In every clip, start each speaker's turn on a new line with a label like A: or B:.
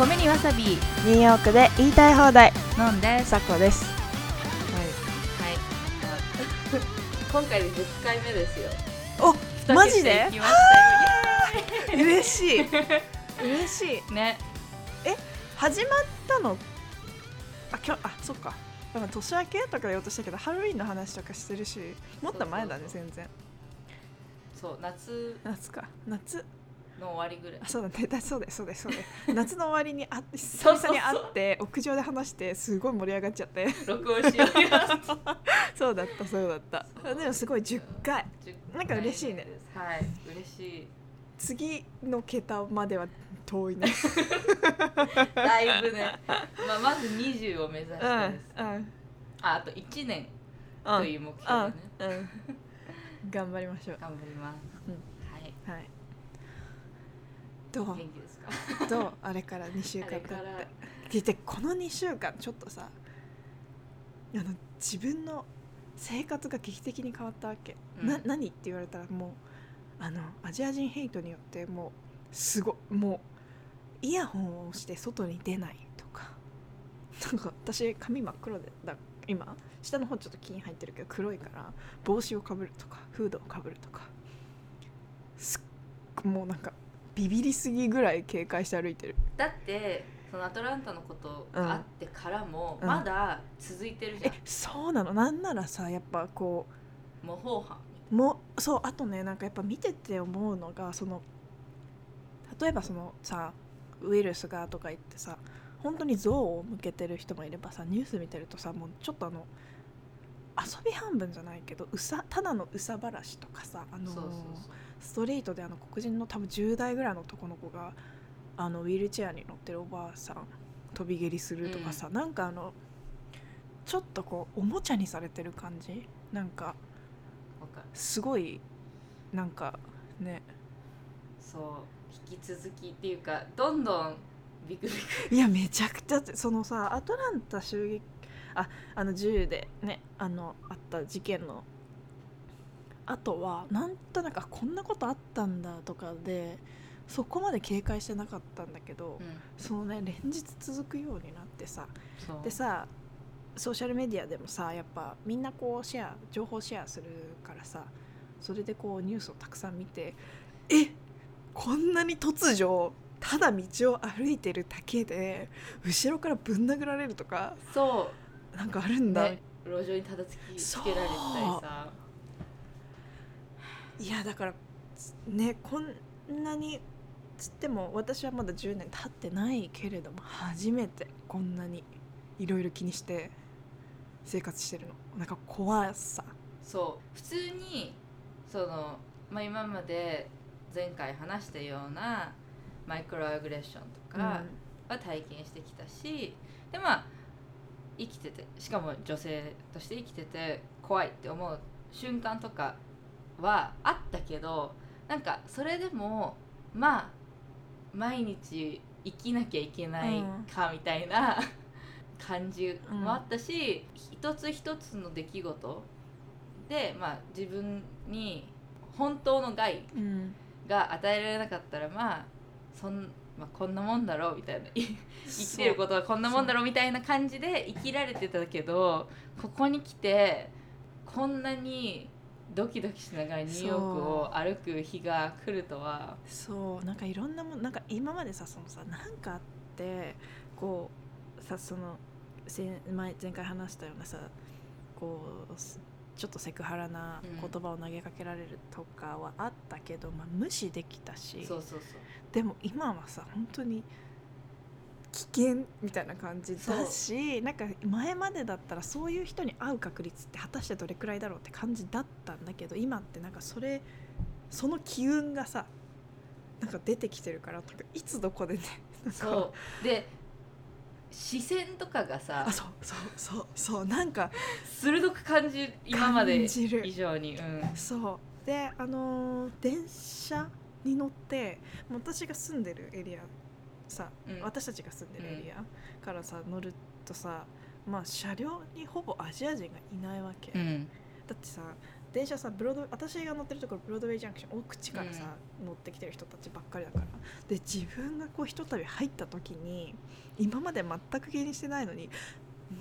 A: 米にわさび。
B: ニューヨークで言いたい放題。
A: 飲んで。
B: さこです。
A: はい。今回で10回目ですよ。
B: お
A: 二
B: マジで？嬉しい。嬉しい。
A: ね。
B: 始まったの？あ今日あそっか。なんか年明けとか言おうとしたけどハロウィンの話とかしてるしもっと前だね
A: そうそう。
B: 全然。
A: そう夏。
B: 夏か。夏
A: の終わりぐらい。
B: あそうだね。だそうだよそうだよそうだよ。夏の終わりに会って久々に会って屋上で話してすごい盛り上がっちゃって。
A: 録音しよう。よ
B: そうだった。そうだった。でもすごい10回。
A: 10
B: なんか嬉しいね。
A: はい嬉しい。
B: 次の桁までは遠いね。
A: だいぶね、まあ、まず20を目指してです、
B: うんうん。
A: ああと1年
B: うん
A: という目標でね、
B: うんうん。頑張りましょう。
A: 頑張ります、
B: うん
A: はい
B: はいどう？
A: 元気ですか？
B: どう？あれから2週間経って。聞いてこの2週間ちょっとさあの自分の生活が劇的に変わったわけ、
A: うん。
B: な何って言われたらもうあのアジア人ヘイトによってもうすごもうイヤホンをして外に出ないとか。なんか私髪真っ黒でだ今下の方ちょっと金入ってるけど黒いから帽子をかぶるとかフードをかぶるとか。すっもうなんかビビりすぎぐらい警戒して歩いてる。
A: だってそのアトランタのことがあってからも、
B: うん。
A: まだ続いてるじゃん。
B: え、そうなの？なんならさやっぱこ
A: 模倣犯
B: うもうそうあとねなんかやっぱ見てて思うのがその例えばそのさウイルスがとか言ってさ本当に像を向けてる人もいればさニュース見てるとさもうちょっとあの遊び半分じゃないけどうさただのうさばらしとかさあの
A: そうそうそう
B: ストリートであの黒人の多分10代ぐらいの男の子があのウィールチェアに乗ってるおばあさん飛び蹴りするとかさ、なんかあのちょっとこうおもちゃにされてる感じ？なんかすごいなんかね。
A: そう引き続きっていうかどんどんビクビク。
B: いやめちゃくちゃそのさアトランタ襲撃ああの銃でねあのあった事件のあとはなんとなくあこんなことあったんだとかでそこまで警戒してなかったんだけど、
A: うん。
B: そのね連日続くようになってさでさソーシャルメディアでもさやっぱみんなこうシェア情報シェアするからさそれでこうニュースをたくさん見てえこんなに突如ただ道を歩いてるだけで後ろからぶん殴られるとか
A: そ
B: なんかあるん
A: う、
B: だ、
A: ね、路上にただつきつけられてたりさ
B: いやだからねこんなにつっても私はまだ10年経ってないけれども初めてこんなにいろいろ気にして生活してるの。なんか怖さ。
A: そう。普通にその、まあ、今まで前回話したようなマイクロアグレッションとかは体験してきたし、でまあ生きててしかも女性として生きてて怖いって思う瞬間とかはあったけどなんかそれでもまあ毎日生きなきゃいけないかみたいな、感じもあったし、一つ一つの出来事で、まあ、自分に本当の害
B: うん、うん
A: が与えられなかったらまあそん、まあ、こんなもんだろうみたいな 生きてることはこんなもんだろう。みたいな感じで生きられてたけどここに来てこんなにドキドキしながらニューヨークを歩く日が来るとは。
B: そうなんかいろんなもんなんか今までさそのさなんかあってこうさそのせ前前回話したようなさこうすちょっとセクハラな言葉を投げかけられるとかはあったけど、まあ、無視できたし。
A: そうそうそう。
B: でも今はさ本当に危険みたいな感じだしなんか前までだったらそういう人に会う確率って果たしてどれくらいだろうって感じだったんだけど今ってなんかそれその機運がさなんか出てきてるからいつどこでね
A: そう。で視線とかがさ
B: あそうそうそうそうなんか。
A: 鋭く感じる今まで以上に、うん、
B: そう。であのー電車に乗って私が住んでるエリアさ、
A: うん。
B: 私たちが住んでるエリアからさ乗るとさまあ車両にほぼアジア人がいないわけ、
A: うん。
B: だってさ電車さブロード私が乗ってるところブロードウェイジャンクション奥地からさ、乗ってきてる人たちばっかりだから。で自分がこうひとたび入った時に今まで全く気にしてないのに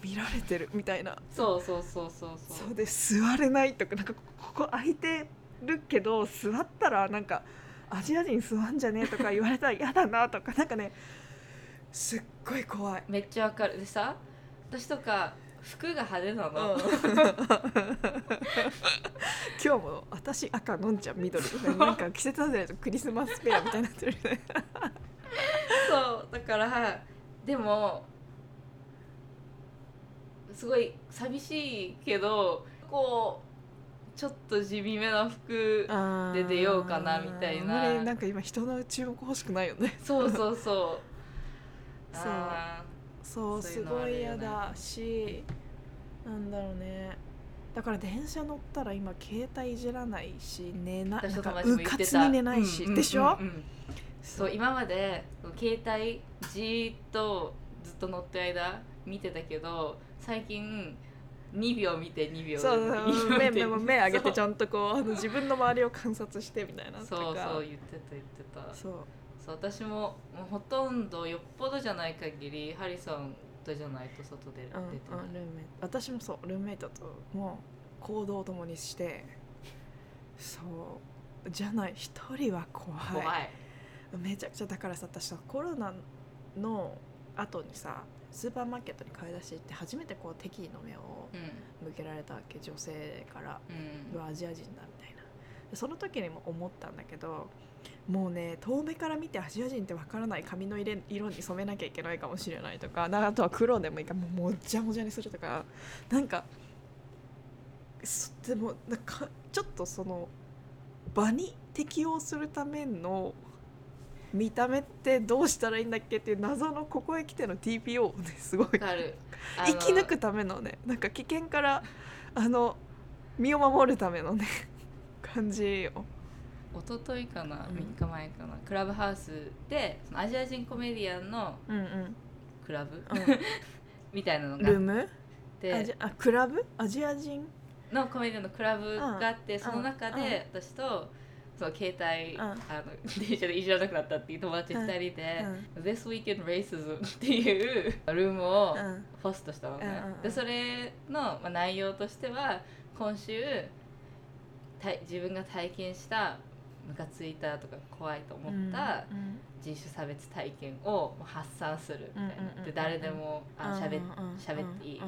B: 見られてるみたいな。
A: そうそうそうそうそう。
B: そうで座れないとかなんかここ空いてるけど座ったらなんかアジア人座んじゃねえとか言われたら嫌だなとかなんかねすっごい怖い。
A: めっちゃわかる。でさ私とか服が派手なの、
B: 今日も私赤のんちゃん緑 なんか季節外れとクリスマスペアみたいになってるね。
A: そう。だからでもすごい寂しいけどこうちょっと地味めな服で出ようかなみたいな。
B: なんか今人の注目欲しくないよね。
A: そうそうそう。
B: そう。
A: あ
B: そうすごい嫌だしなんだろうね。だから電車乗ったら今携帯いじらないし寝な
A: ー私
B: なんかうかつに寝ないし、
A: うんうん
B: でしょ、
A: うんうんそう。今まで携帯じーっとずっと乗ってる間見てたけど最近2秒見て2秒
B: そう
A: 2秒
B: 目目目上げてち
A: ゃ
B: ゃんとこうあの自分の周りを観察してみたいな
A: そうそう言ってた言ってた。
B: そう。
A: そう私ももうほとんどよっぽどじゃない限りハリソンとじゃないと外で出て
B: うん
A: ない、
B: うん、ルーメイト。私もそうルーメイトともう行動を共にして。そう。じゃない。一人は怖い。
A: 怖い。
B: めちゃくちゃだからさ私さコロナの後にさスーパーマーケットに買い出し行って初めてこう敵意の目を
A: う
B: 向けられたわけ女性から
A: ん。うん
B: アジア人だみたいな。でその時にも思ったんだけどもうね遠目から見てアジア人ってわからない髪の色色に染めなきゃいけないかもしれないとかなあとは黒でもいいからもうもっじゃもじゃにするとかなんかそでもなんかちょっとその場に適応するための見た目ってどうしたらいいんだっけっていう謎のここへ来ての TPO をねすごい。生き抜くためのねなんか危険からあの身を守るためのね感じよ。
A: 一昨日かな、
B: うん
A: 3日前かなクラブハウスでアジア人コメディアンの
B: うんうん。
A: クラブ、
B: う
A: みたいなの
B: ん、
A: が。
B: ルーム？ア
A: て
B: ジあクラブ？アジア人？
A: のコメディアンのクラブがあって、
B: うん。
A: その中で私とその携帯、
B: うん。
A: あの 電車でいじらなくなったっていう友達2人で
B: うん「
A: This Week in Racism」っていうルームを
B: うん。
A: ホストしたのね、
B: うん
A: でそれの、まあ、内容としては今週たい自分が体験したムカついたとか怖いと思った
B: うん
A: 人種差別体験を発散するみたいな、で誰でもあしゃべっていい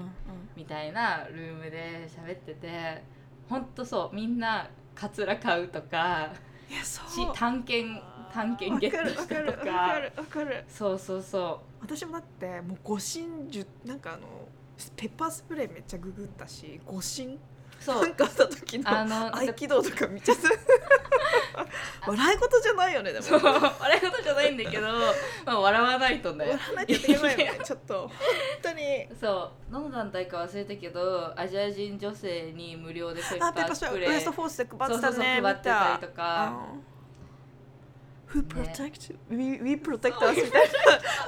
A: みたいなルームで喋っててほんとそうみんなカツラ買うとか
B: いやそ
A: し
B: う
A: 探検探検ゲットしたと
B: わかるわか
A: か
B: るわかる。
A: そうそうそ
B: 私もだってもう護身術なんかあのペッパースプレーめっちゃググったし護身
A: う。そ
B: なん
A: う
B: かあった時の
A: あの
B: 合気道とか見ちゃった 笑い事じゃないよねでも。
A: そう。笑い事じゃないんだけど、まあ、笑わないとね。
B: 笑わなきゃいけないよねちょっと。本当に。
A: そう。どの団体か忘れたけどアジア人女性に無料でペッパ
B: ースプ
A: レー。
B: ウエストフォースで配ってたね
A: 配ってたりと
B: 見
A: か、
B: うん Who protect we, we protect us みたいな。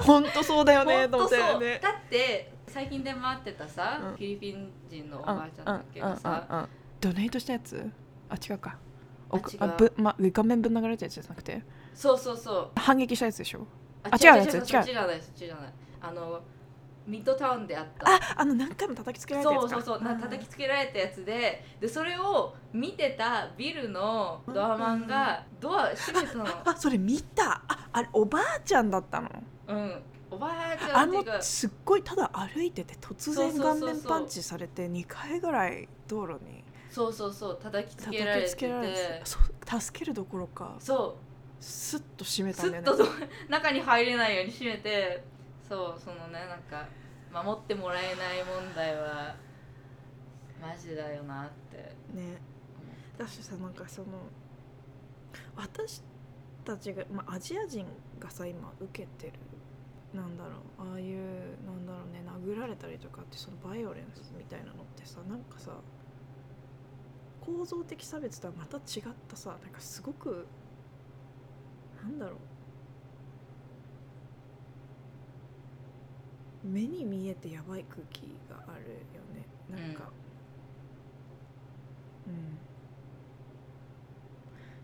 B: 本当そうだよねと思ったよね。
A: だって最近出回ってたさ、
B: うん。
A: フィリピン人のおばあちゃんだっけどさ、
B: うんうんうんうんドネートしたやつ？あ違うか。お
A: あ違う。
B: あぶ、ま、画面ぶん流れたやつじゃなくて？
A: そうそうそう。
B: 反撃したやつでしょ？
A: あ
B: あ違うやつ
A: そっ
B: 違う
A: ちじゃないそっちじゃない。あのミッドタウンであった。
B: ああの何回も叩きつけられたやつか。
A: そうそうそう。な叩きつけられたやつででそれを見てたビルのドアマンがドア閉めたの。
B: あそれ見た。ああれおばあちゃんだったの？
A: うんおばあちゃ
B: あの
A: んっていうか。
B: すっごいただ歩いてて突然顔面パンチされて2回ぐらい道路に
A: そうそうそう。叩きつ
B: 叩
A: けられて
B: きつけられて助けるどころか
A: そ
B: スッと閉め
A: う
B: たんだよね。
A: 中に入れないように閉めて。そうそのねなんか守ってもらえない問題はマジだよなって。
B: ね。だしさなんかその私たちが、まあ、アジア人がさ今受けてるなんだろうああいうなんだろうね殴られたりとかってそのバイオレンスみたいなのってさなんかさ構造的差別とはまた違ったさなんかすごくなんだろう。目に見えてやばい空気があるよね。なんか、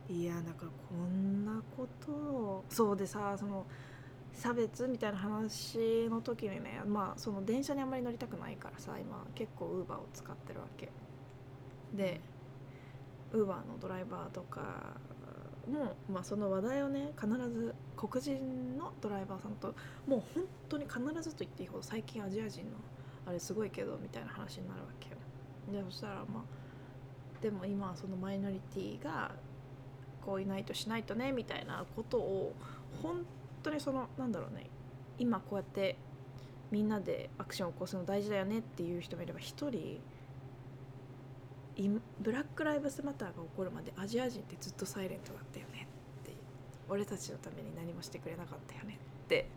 B: うん。いやなんかこんなことをそうでさその差別みたいな話の時にねまあその電車にあんまり乗りたくないからさ今結構ウーバーを使ってるわけ。でウーバーのドライバーとかも、まあ、その話題をね必ず黒人のドライバーさんともう本当に必ずと言っていいほど最近アジア人のあれすごいけどみたいな話になるわけよ。でそしたらまあでも今はそのマイノリティがこういないとしないとねみたいなことを本当にそのなんだろうね今こうやってみんなでアクションを起こすの大事だよねっていう人もいれば一人ブラック・ライブスマターが起こるまでアジア人ってずっとサイレントだったよねって俺たちのために何もしてくれなかったよねって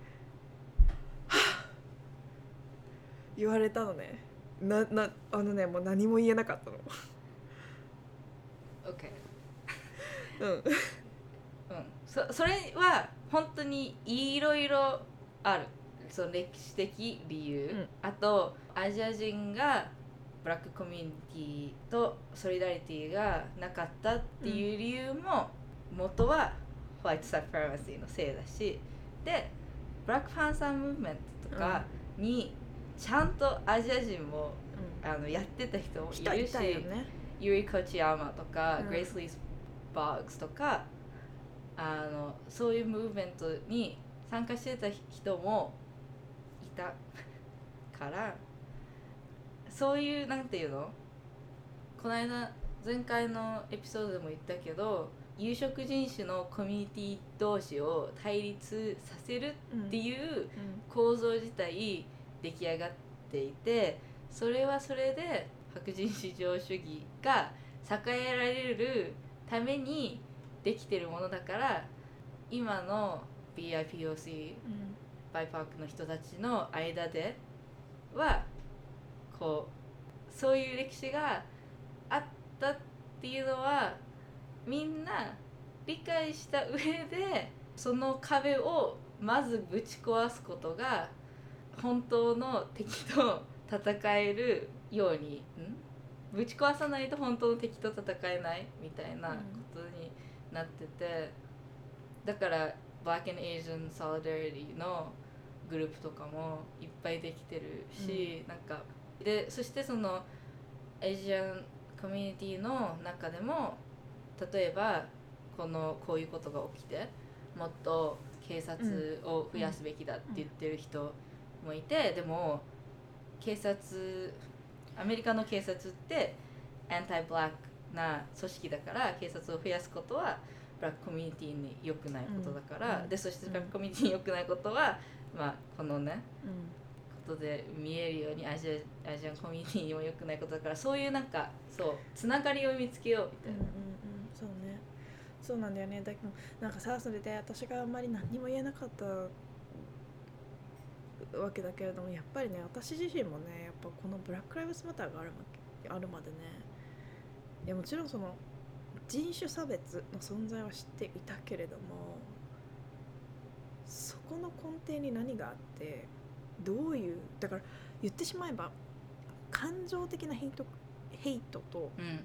B: 言われたのね。ななあのねもう何も言えなかったの。
A: OK
B: うん。
A: うん。そそれは本当にいろいろある。その歴史的理由、
B: うん。
A: あとアジア人がブラックコミュニティとソリダリティがなかったっていう理由も元はホワイトサファラシーのせいだしでブラックファンサームーブメントとかにちゃんとアジア人もあのやってた人もいるし
B: ね
A: ユリ・コチヤマとか、
B: うん。
A: グレイス・リース・バーグスとかあのそういうムーブメントに参加してた人もいたからそういうなんていうの？この間前回のエピソードでも言ったけど有色人種のコミュニティ同士を対立させるっていう構造自体出来上がっていてそれはそれで白人至上主義が栄えられるためにできてるものだから今の BIPOC バイパークの人たちの間ではこうそういう歴史があったっていうのはみんな理解した上でその壁をまずぶち壊すことが本当の敵と戦えるようにぶち壊さないと本当の敵と戦えないみたいなことになってて、だから Black and Asian Solidarity のグループとかもいっぱいできてるし、なんかでそしてそのエジアンコミュニティの中でも例えばこのこういうことが起きてもっと警察を増やすべきだって言ってる人もいて、でも警察アメリカの警察ってアンタイブラックな組織だから警察を増やすことはブラックコミュニティに良くないことだから、
B: うん。
A: でそしてブラックコミュニティに良くないことは、まあこのね
B: うん。
A: ことで見えるようにアジアアジアンコミュニティにも良くないことだからそういうなんかそうつながりを見つけようみたいな。
B: うんうんうん。そうね。そうなんだよね。だけどなんかさそれで私があんまり何にも言えなかったわけだけれどもやっぱりね私自身もねやっぱこのブラック・ライブズ・マターがあるまあるまでねいやもちろんその人種差別の存在は知っていたけれどもそこの根底に何があってどういうだから言ってしまえば感情的なヘイトヘイトと
A: うん。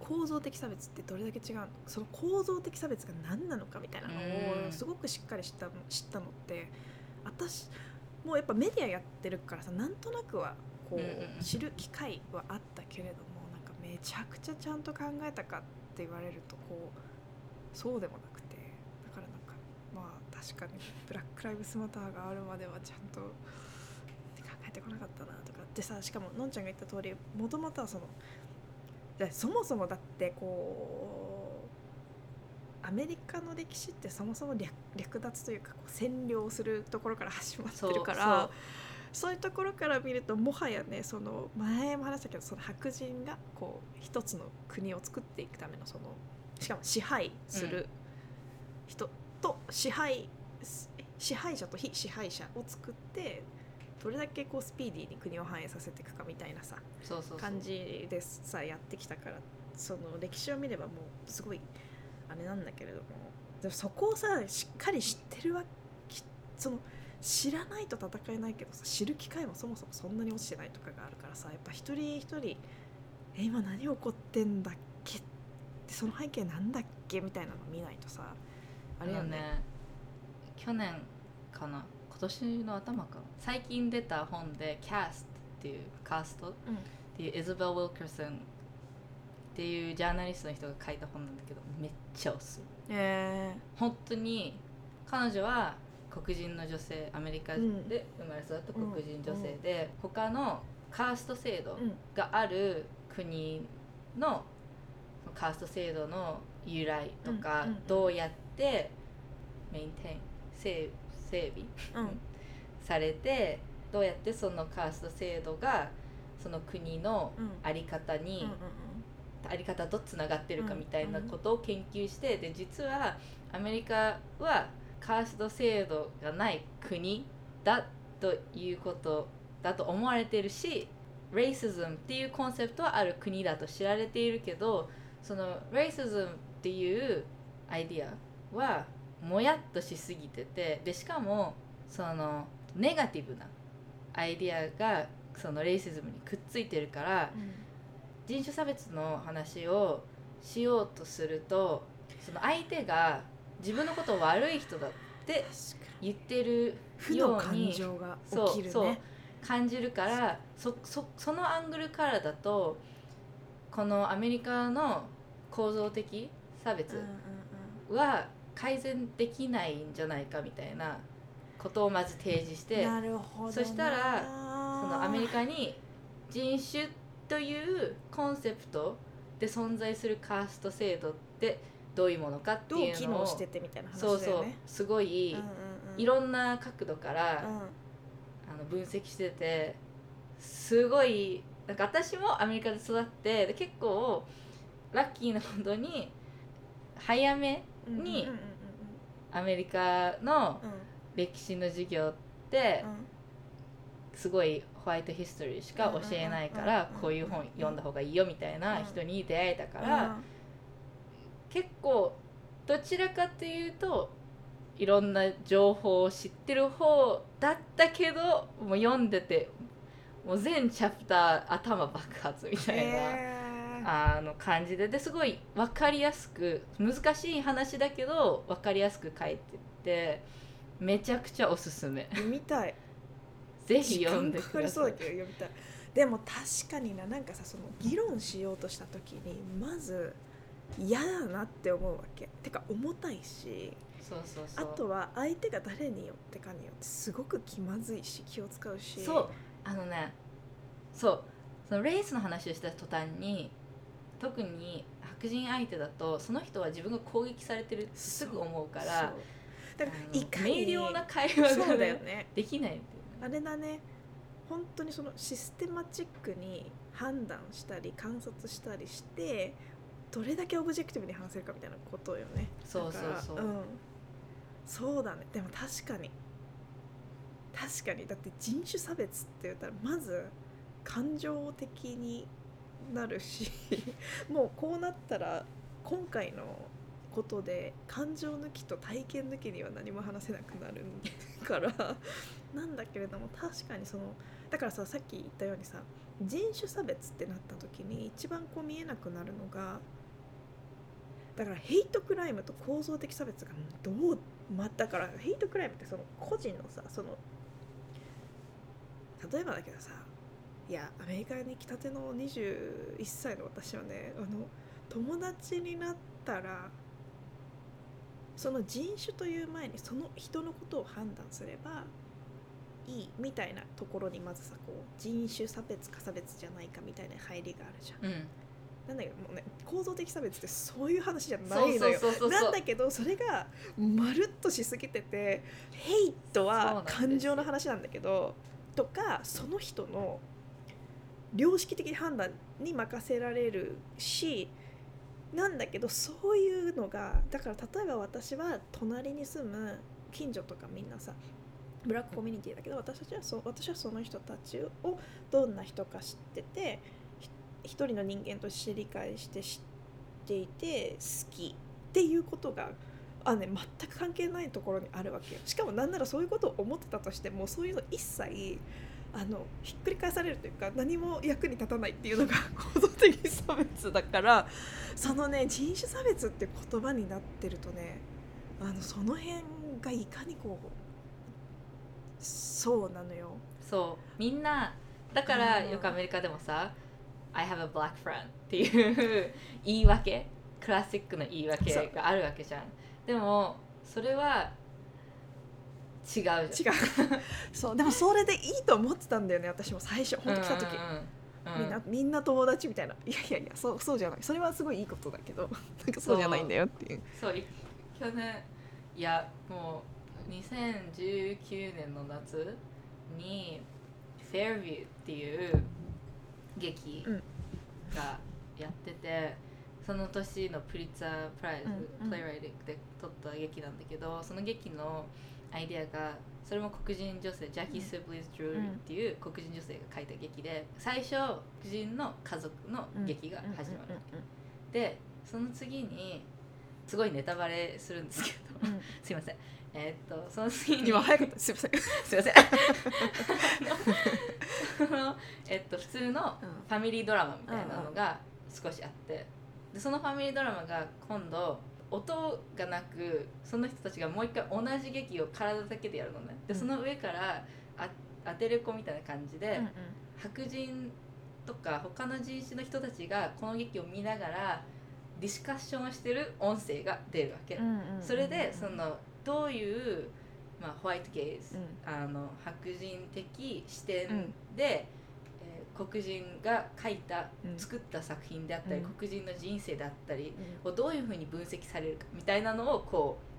B: 構造的差別ってどれだけ違うの？その構造的差別が何なのかみたいなの
A: うん。
B: をすごくしっかり知ったの知ったのって私もうやっぱメディアやってるからさなんとなくはこ
A: う
B: 知る機会はあったけれどもめちゃくちゃちゃんと考えたかって言われるとこうそうでもなくて。だからなんかまあ確かにブラック・ライブスマターがあるまではちゃんと考えてこなかったなとかでさしかものんちゃんが言った通りもともとはそのそもそもだってこうアメリカの歴史ってそもそも略奪というかこう占領するところから始まってるからそう。いうところから見るともはやねその前も話したけどその白人がこう一つの国を作っていくためのそのしかも支配する人と支配支配者と非支配者を作ってどれだけこうスピーディーに国を反映させていくかみたいなさ
A: そうそうそう。
B: 感じでさやってきたからその歴史を見ればもうすごいあれなんだけれどもでもそこをさしっかり知ってるわきその知らないと戦えないけどさ知る機会もそもそもそんなに落ちてないとかがあるからさやっぱ一人一人え今何起こってんだっけってでその背景なんだっけみたいなの見ないとさあ
A: あ
B: れよね。
A: のね去年かな今年の頭か最近出た本で「Cast」っていうカーストっていうイザベル・ウィルカーソンっていうジャーナリストの人が書いた本なんだけどめっちゃおすすめ。
B: え
A: 本当に彼女は黒人の女性アメリカで
B: うん。
A: 生まれ育った黒人女性で、他のカースト制度がある国のカースト制度の由来とか、
B: うんうんうん。
A: どうやってメインテイン整整備
B: うん。
A: されてどうやってそのカースト制度がその国の
B: うん。
A: 在り方に、
B: うんうん
A: あり方とつながってるか
B: うん
A: みたいなことを研究して、で実はアメリカはカースト制度がない国だということだと思われているし racism っていうコンセプトはある国だと知られているけどその racism っていうアイディアはもやっとしすぎててでしかもそのネガティブなアイディアがそのレイシズムにくっついてるから人種差別の話をしようとするとその相手が自分のことを悪い人だって言ってるようにそう感じるからそそそのアングルからだとこのアメリカの構造的差別は改善できないんじゃないかみたいなことをまず提示してそしたらそのアメリカに人種というコンセプトで存在するカースト制度ってどういうものかっていうのを
B: 機能しててみたいな話だ
A: そうそうすごい、
B: うんうんうん。
A: いろんな角度から、
B: うん。
A: あの分析しててすごいなんか私もアメリカで育ってで結構ラッキーなことに早めにアメリカの
B: うん。
A: 歴史の授業ってすごいホワイトヒストリーしか教えないから
B: うん。
A: こういう本読んだ方がいいよみたいな人に出会えたから、
B: うん
A: 結構どちらかというといろんな情報を知ってる方だったけどもう読んでてもう全チャプター頭爆発みたいな、
B: へー。
A: あの感じでですごい分かりやすく難しい話だけど分かりやすく書いててめちゃくちゃおすすめ。
B: 読みたい。
A: ぜひ読んでください。
B: うだけど読みたい。でも確かにななんかさその議論しようとした時にまず嫌だなって思うわけ。てか重たいし
A: そうそうそう。
B: あとは相手が誰によってかによってすごく気まずいし気を使うし。
A: そう。あのねそう。そのレースの話をした途端に特に白人相手だとその人は自分が攻撃されてるってすぐ思うから
B: だからいかに
A: 明瞭な会話が、
B: そうだよね。
A: できないね。
B: あれだね。本当にそのシステマチックに判断したり観察したりしてどれだけオブジェクティブに話せるかみたいなことよね。
A: そうそうそう。
B: だからん、そうだね。でも確かに。確かに。だって人種差別って言ったらまず感情的になるし もうこうなったら今回のことで感情抜きと体験抜きには何も話せなくなるから。なんだけれども確かにそのだからささっき言ったようにさ人種差別ってなった時に一番こう見えなくなるのがだからヘイトクライムと構造的差別がどうまだからヘイトクライムってその個人のさその例えばだけどさいやアメリカに来たての21歳の私はねあの友達になったらその人種という前にその人のことを判断すればいいみたいなところにまずさこう人種差別か差別じゃないかみたいな入りがあるじゃん。
A: うん
B: なんだけどもうね構造的差別ってそういう話じゃないのよ。なんだけどそれがまるっとしすぎててヘイトは感情の話なんだけどとかその人の良識的判断に任せられるしなんだけどそういうのがだから例えば私は隣に住む近所とかみんなさブラックコミュニティだけど私たちはそう私はその人たちをどんな人か知っててひ一人の人間として理解して知っていて好きっていうことがあ、ね、全く関係ないところにあるわけよ。しかもなんならそういうことを思ってたとしてもそういうの一切あのひっくり返されるというか何も役に立たないっていうのが 構造的差別だからそのね人種差別って言葉になってるとねあのその辺がいかにこうそうなのよ。
A: そう。みんなだから
B: うん
A: よくアメリカでもさ「I have a black friend」っていう言い訳クラシックの言い訳があるわけじゃん。でもそれは違うじゃん。
B: 違う。そうでもそれでいいと思ってたんだよね私も最初。本当来た時、
A: うんうんうん
B: みんなみんな友達みたいな。いやいやいやそうそうじゃない。それはすごいいいことだけど なんかそうじゃないんだよっていう。
A: そう。い去年いやもう2019年の夏に「フェアビュー」っていう劇
B: うん。
A: がやってて、その年のプリッツァープライズ、
B: うんうん。
A: プレイライティングで撮った劇なんだけどその劇のアイデアがそれも黒人女性ジャッキー・スブリーズ・ジューリーっていう黒人女性が書いた劇で最初黒人の家族の劇が始まる、でその次にすごいネタバレするんですけど、すいませんえーっとその次に。
B: 今早かった。すいません。
A: すいません。あのえっと普通のファミリードラマみたいなのが少しあって。でそのファミリードラマが今度音がなくその人たちがもう一回同じ劇を体だけでやるのね。で
B: うん。
A: その上からあアテレコみたいな感じで、
B: うん
A: 白人とか他の人種の人たちがこの劇を見ながらディスカッションをしてる音声が出るわけ、
B: うんうんうん。
A: それでそのどういう、まあ、ホワイトゲイズ、
B: うん。
A: あの白人的視点
B: うん。
A: で、えー黒人が書いた、
B: うん。
A: 作った作品であったり、
B: うん。
A: 黒人の人生であったり
B: うん。
A: をどういうふうに分析されるかみたいなのをこう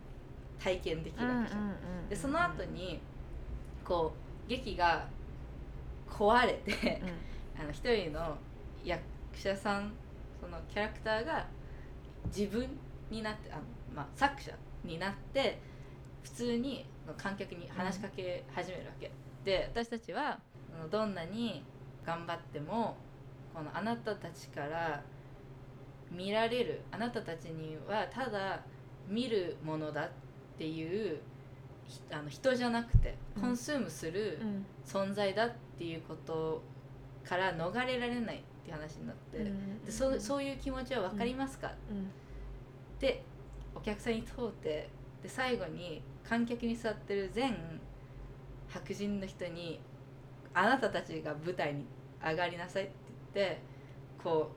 A: 体験できるわけじゃん。でその後にこう劇が壊れて あの一人の役者さんそのキャラクターが自分になってあの、まあ、作者になって普通に観客に話しかけ始めるわけ、で私たちはどんなに頑張ってもこのあなたたちから見られるあなたたちにはただ見るものだっていうひあの人じゃなくて
B: うん。
A: コンスームする
B: うん。
A: 存在だっていうことから逃れられないって話になって、
B: うん。
A: でそうそういう気持ちは分かりますか、
B: うん。
A: でお客さんに問うてで最後に観客に座ってる全白人の人に「あなたたちが舞台に上がりなさい」って言ってこ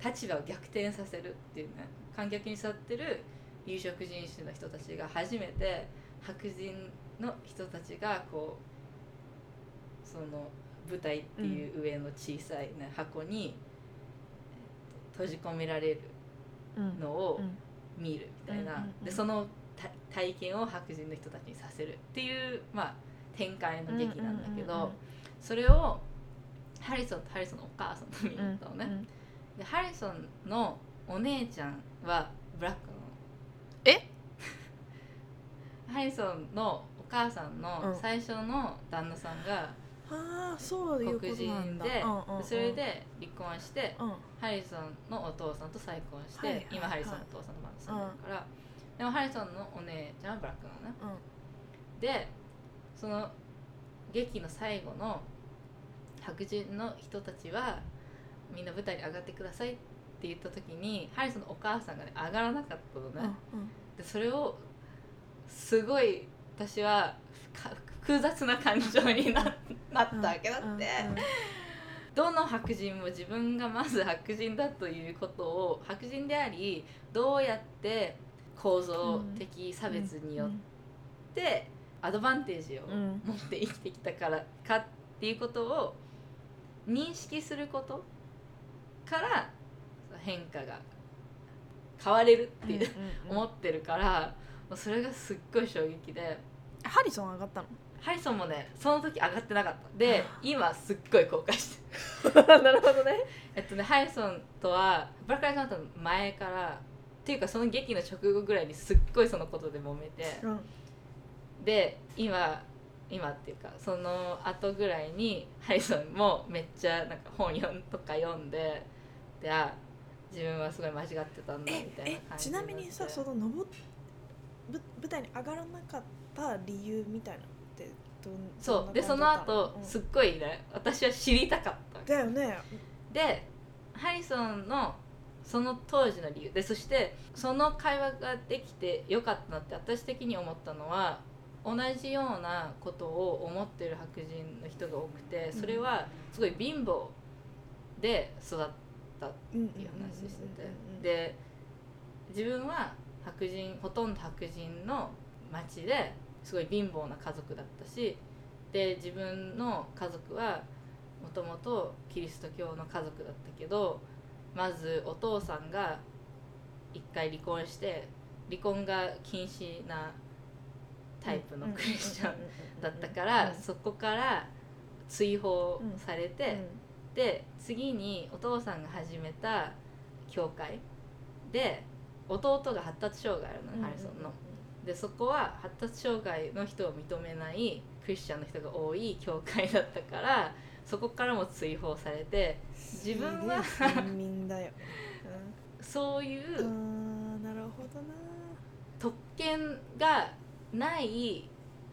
A: う立場を逆転させるっていうね観客に座ってる有色人種の人たちが初めて白人の人たちがこうその舞台っていう上の小さい、ね箱に、えっと閉じ込められる
B: うん。
A: のを
B: うん。
A: 見るみたいな、でそのた体験を白人の人たちにさせるっていう、まあ、展開の劇なんだけど、
B: うんうんうんうん。
A: それをハリソンとハリソンのお母さんと見に行ったのね、
B: うん。
A: でハリソンのお姉ちゃんはブラックなの。
B: え？
A: ハリソンのお母さんの
B: うん。
A: 最初の旦那さんが黒人で、
B: うんうんうん。
A: それで離婚して、
B: うん。
A: ハリソンのお父さんと再婚して、今ハリソンのお父さんのまだ住んでるから、でもハリソンのお姉ちゃんはブラックなのね。
B: うん。
A: でその劇の最後の白人の人たちはみんな舞台に上がってくださいって言った時にハリソンのお母さんがね上がらなかったのね、
B: うん
A: でそれをすごい私はか複雑な感情にななったわけだって、
B: うんうん。
A: どの白人も自分がまず白人だということを白人でありどうやって構造的差別によってアドバンテージを
B: うん
A: 持って生きてきたからかっていうことを認識することから変化が変われるっていう、
B: うんうん
A: 思ってるからそれがすっごい衝撃で。
B: ハリソン上がったの？
A: ハリソンもねその時上がってなかった。で今すっごい後悔してる。
B: なるほどね。
A: えっとねハリソンとはブラック・ライズ・マターの前からっていうかその劇の直後ぐらいにすっごいそのことで揉めて
B: うん。
A: で今今っていうかその後ぐらいにハリソンもめっちゃなんか本読んとか読んでであ自分はすごい間違ってたんだみ
B: ええ
A: たいな感じ
B: ちなみにさそ
A: の
B: の登っぶ舞台に上がらなかった理由みたいなのってどん
A: そうでその後すっごいね私は知りたかった。
B: だよね。
A: でハリソンのその当時の理由。でそしてその会話ができてよかったなって私的に思ったのは同じようなことを思ってる白人の人が多くてそれはすごい貧乏で育ったっていう話してて。で自分は白人ほとんど白人の町ですごい貧乏な家族だったしで自分の家族はもともとキリスト教の家族だったけどまずお父さんが一回離婚して離婚が禁止なタイプのクリスチャンだったからそこから追放されて、で次にお父さんが始めた教会で弟が発達障害あるのね、ハリソンの。でそこは発達障害の人を認めないクリスチャンの人が多い教会だったからそこからも追放されて自分は そういう
B: なるほどな。
A: 特権がない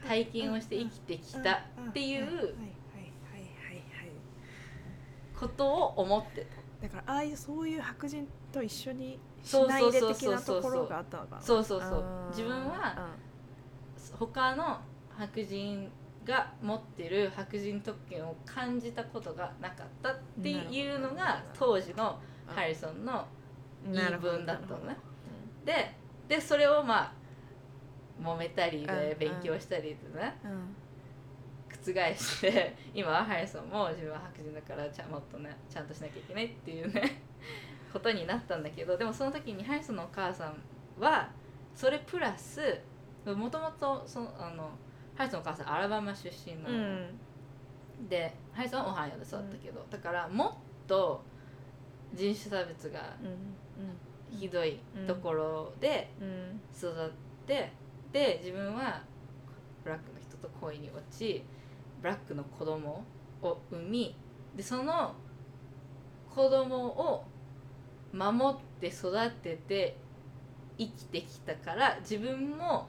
A: 体験をして生きてきたっていうことを思って
B: た。だからああいうそういう白人と一緒にしないで的なところがあったのかな。
A: そうそうそう自分は他の白人が持ってる白人特権を感じたことがなかったっていうのが当時のハリソンの言い分だったのね。ででそれをまあ揉めたりで勉強したりでね、覆して 今はハリソンも自分は白人だからちゃもっとねちゃんとしなきゃいけないっていうね ことになったんだけどでもその時にハリソンのお母さんはそれプラスもともとそのあのハリソンのお母さんアラバマ出身なの、うん、でハリソンはオハイオで育ったけど、うん、だからもっと人種差別がひどいところで育って、で自分はブラックの人と恋に落ちブラックの子供を産みでその子供を守って育てて生きてきたから自分も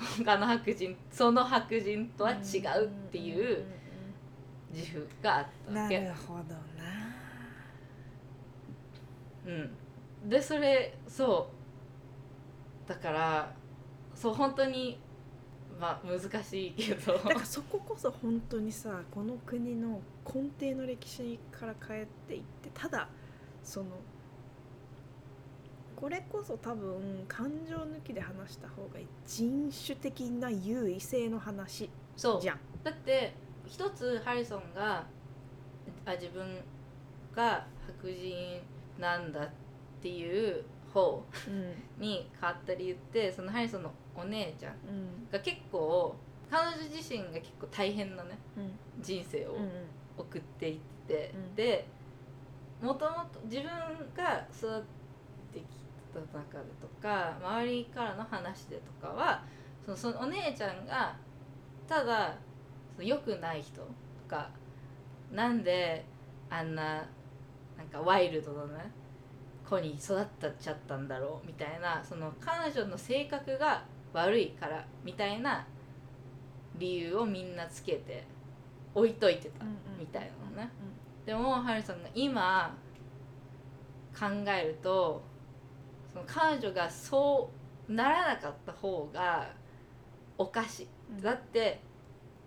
A: 他の白人その白人とは違うっていう自負があった
B: わけ。なるほどな
A: うん。でそれそう。だからそう本当にまあ難しいけど。だ
B: からそここそ本当にさこの国の根底の歴史から変えていってただそのこれこそ多分感情抜きで話した方がいい。人種的な優位性の話じゃん。
A: だって一つハリソンがあ自分が白人なんだっていう方に変わった理由ってそのハリソンのお姉ちゃんが結構彼女自身が結構大変なね、うん、人生を送っていって、うん、でもともと自分が育ってきた中でとか周りからの話でとかはそのそのお姉ちゃんがただ良くない人とかなんであんななんかワイルドなね子に育ったっちゃったんだろうみたいなその彼女の性格が悪いからみたいな理由をみんなつけて置いといてたみたいなのね。でもハリソンが今考えるとその彼女がそうならなかった方がおかしい、うん、だって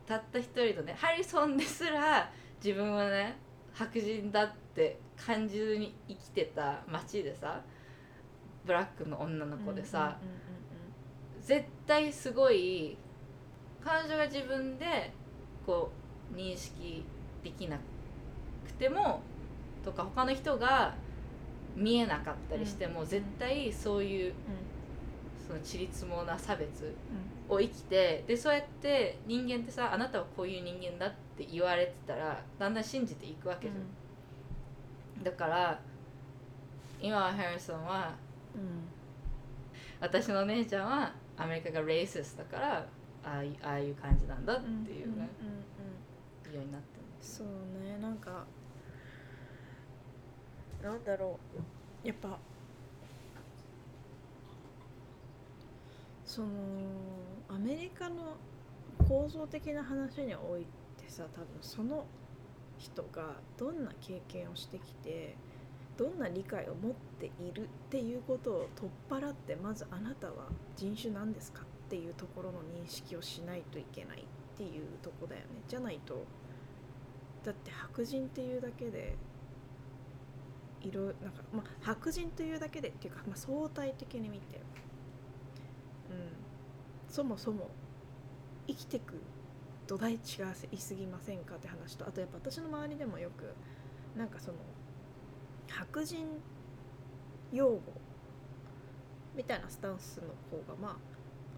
A: たった一人のねハリソンですら自分はね白人だって感じずに生きてた街でさブラックの女の子でさ、絶対すごい彼女が自分でこう認識できなくてもとか他の人が見えなかったりしても、絶対そういう、そのちりつもな差別を生きてでそうやって人間ってさあなたはこういう人間だって言われてたらだんだん信じていくわけじゃん。だから今はハリソンは、うん、私の姉ちゃんはアメリカがレイシスだからああああいう感じなんだっていうね、うんうん、ようになって
B: ますそうねなんかなんだろう。やっぱそのアメリカの構造的な話においてさ多分その人がどんな経験をしてきてどんな理解を持っているっていうことを取っ払ってまずあなたは人種なんですかっていうところの認識をしないといけないっていうとこだよね。じゃないとだって白人っていうだけでいろなんか、まあ、白人というだけでっていうか、まあ、相対的に見て、うん、そもそも生きてく土台違いすぎませんかって話とあとやっぱ私の周りでもよくなんかその白人用語みたいなスタンスの方がま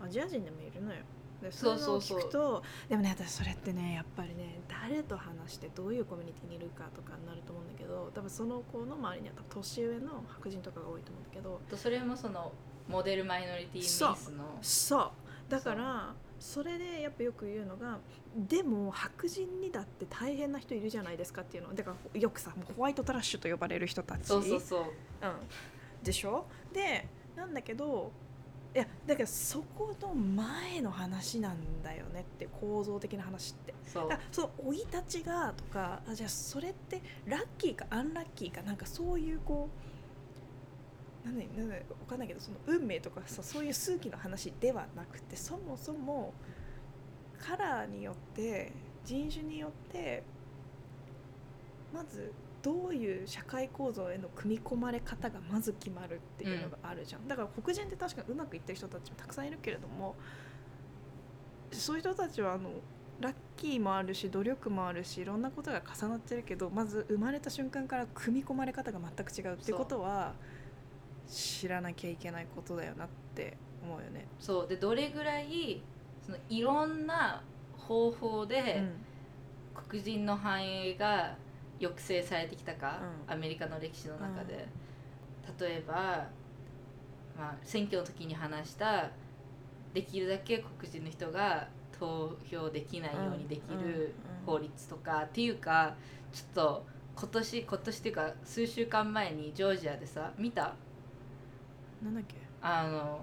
B: あアジア人でもいるのよ。でそうそうそう。聞くとでもね私それってねやっぱりね誰と話してどういうコミュニティにいるかとかになると思うんだけど多分その子の周りには年上の白人とかが多いと思うんだけど
A: それもそのモデルマイノリティミスの。
B: そう。だからそれでやっぱよく言うのがでも白人にだって大変な人いるじゃないですかっていうの。だからよくさホワイトトラッシュと呼ばれる人たち。
A: そうそうそう、うん、
B: でしょ？でなんだけどいやだからそこの前の話なんだよねって構造的な話って。
A: そう。
B: だその生い立ちがとかあじゃあそれってラッキーかアンラッキーかなんかそういうこうなんでなんで分かんないけどその運命とかさそういう数奇の話ではなくてそもそもカラーによって人種によってまずどういう社会構造への組み込まれ方がまず決まるっていうのがあるじゃん、うん、だから黒人って確かにうまくいってる人たちもたくさんいるけれどもそういう人たちはあのラッキーもあるし努力もあるしいろんなことが重なってるけどまず生まれた瞬間から組み込まれ方が全く違うっていうことは知らなきゃいけないことだよなって思うよね。
A: そう。でどれぐらいそのいろんな方法で黒人の繁栄が抑制されてきたか、うん、アメリカの歴史の中で、うん、例えば、まあ、選挙の時に話したできるだけ黒人の人が投票できないようにできる法律とか、っていうかちょっと今年今年っていうか数週間前にジョージアでさ見た？
B: なんだっけ？
A: あの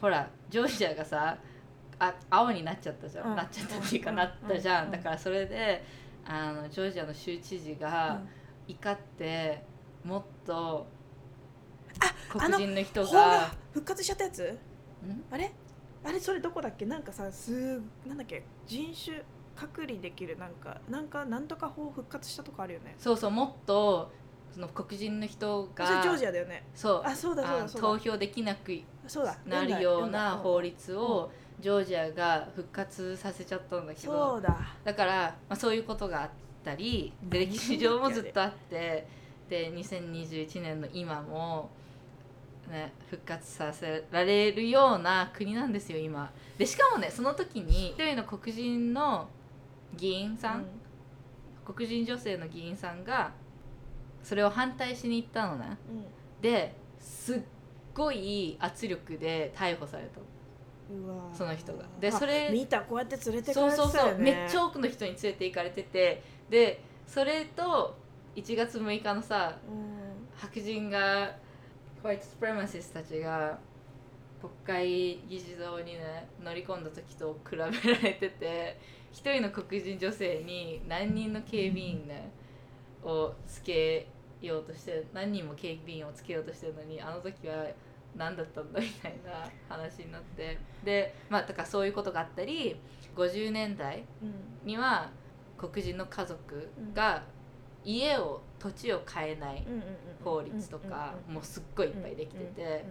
A: ほらジョージアがさあ青になっちゃったじゃん、うん、なっちゃったっていうか、なったじゃん、だからそれであのジョージアの州知事が怒ってもっと黒人の人が
B: 復活しちゃったやつ？あれ？あれそれどこだっけ？なんかさすなんだっけ？人種隔離できるなんかなんかなんとか法復活したとこあるよね。
A: そうそうもっとその黒人の人が
B: ジョージアだよね。
A: そう
B: あそうだそうだ
A: 投票できなくなるような法律を、うんジョージアが復活させちゃったんだけど。だ。から、まあ、そういうことがあったりで歴史上もずっとあってで2021年の今も、ね、復活させられるような国なんですよ今。でしかもねその時に一人の黒人の議員さん、うん、黒人女性の議員さんがそれを反対しに行ったのね、うん、ですっごい圧力で逮捕されたのその人が。
B: でそれ見たこうやって連れてか
A: れてたよ、ね、そうそうそう。めっちゃ多くの人に連れて行かれてて。でそれと1月6日のさ、うん、白人がホワイトスプレマシスたちが国会議事堂にね乗り込んだ時と比べられてて一人の黒人女性に何人の警備員ね、をつけようとして何人も警備員をつけようとしてるのにあの時は何だったんだみたいな話になって。でまあだからそういうことがあったり50年代には黒人の家族が家を土地を買えない法律とかもうすっごいいっぱいできてて。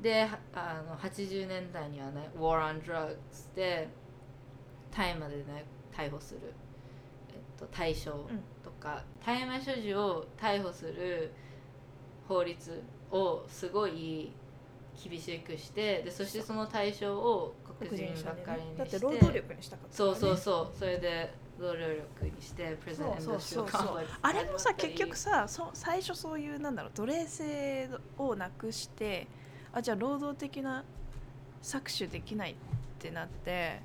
A: であの80年代にはね War on Drugs で大麻でね逮捕する、えっと、対象とか、大麻所持を逮捕する法律をすごい厳しくしてでそしてその対象を黒人ばっかりにして、だって労
B: 働力にしたかった、ね、
A: そうそうそうそれで労働力にしてプレゼント
B: シュあれもさ結局さそ最初そういうなんだろう奴隷制をなくしてあじゃあ労働的な搾取できないってなって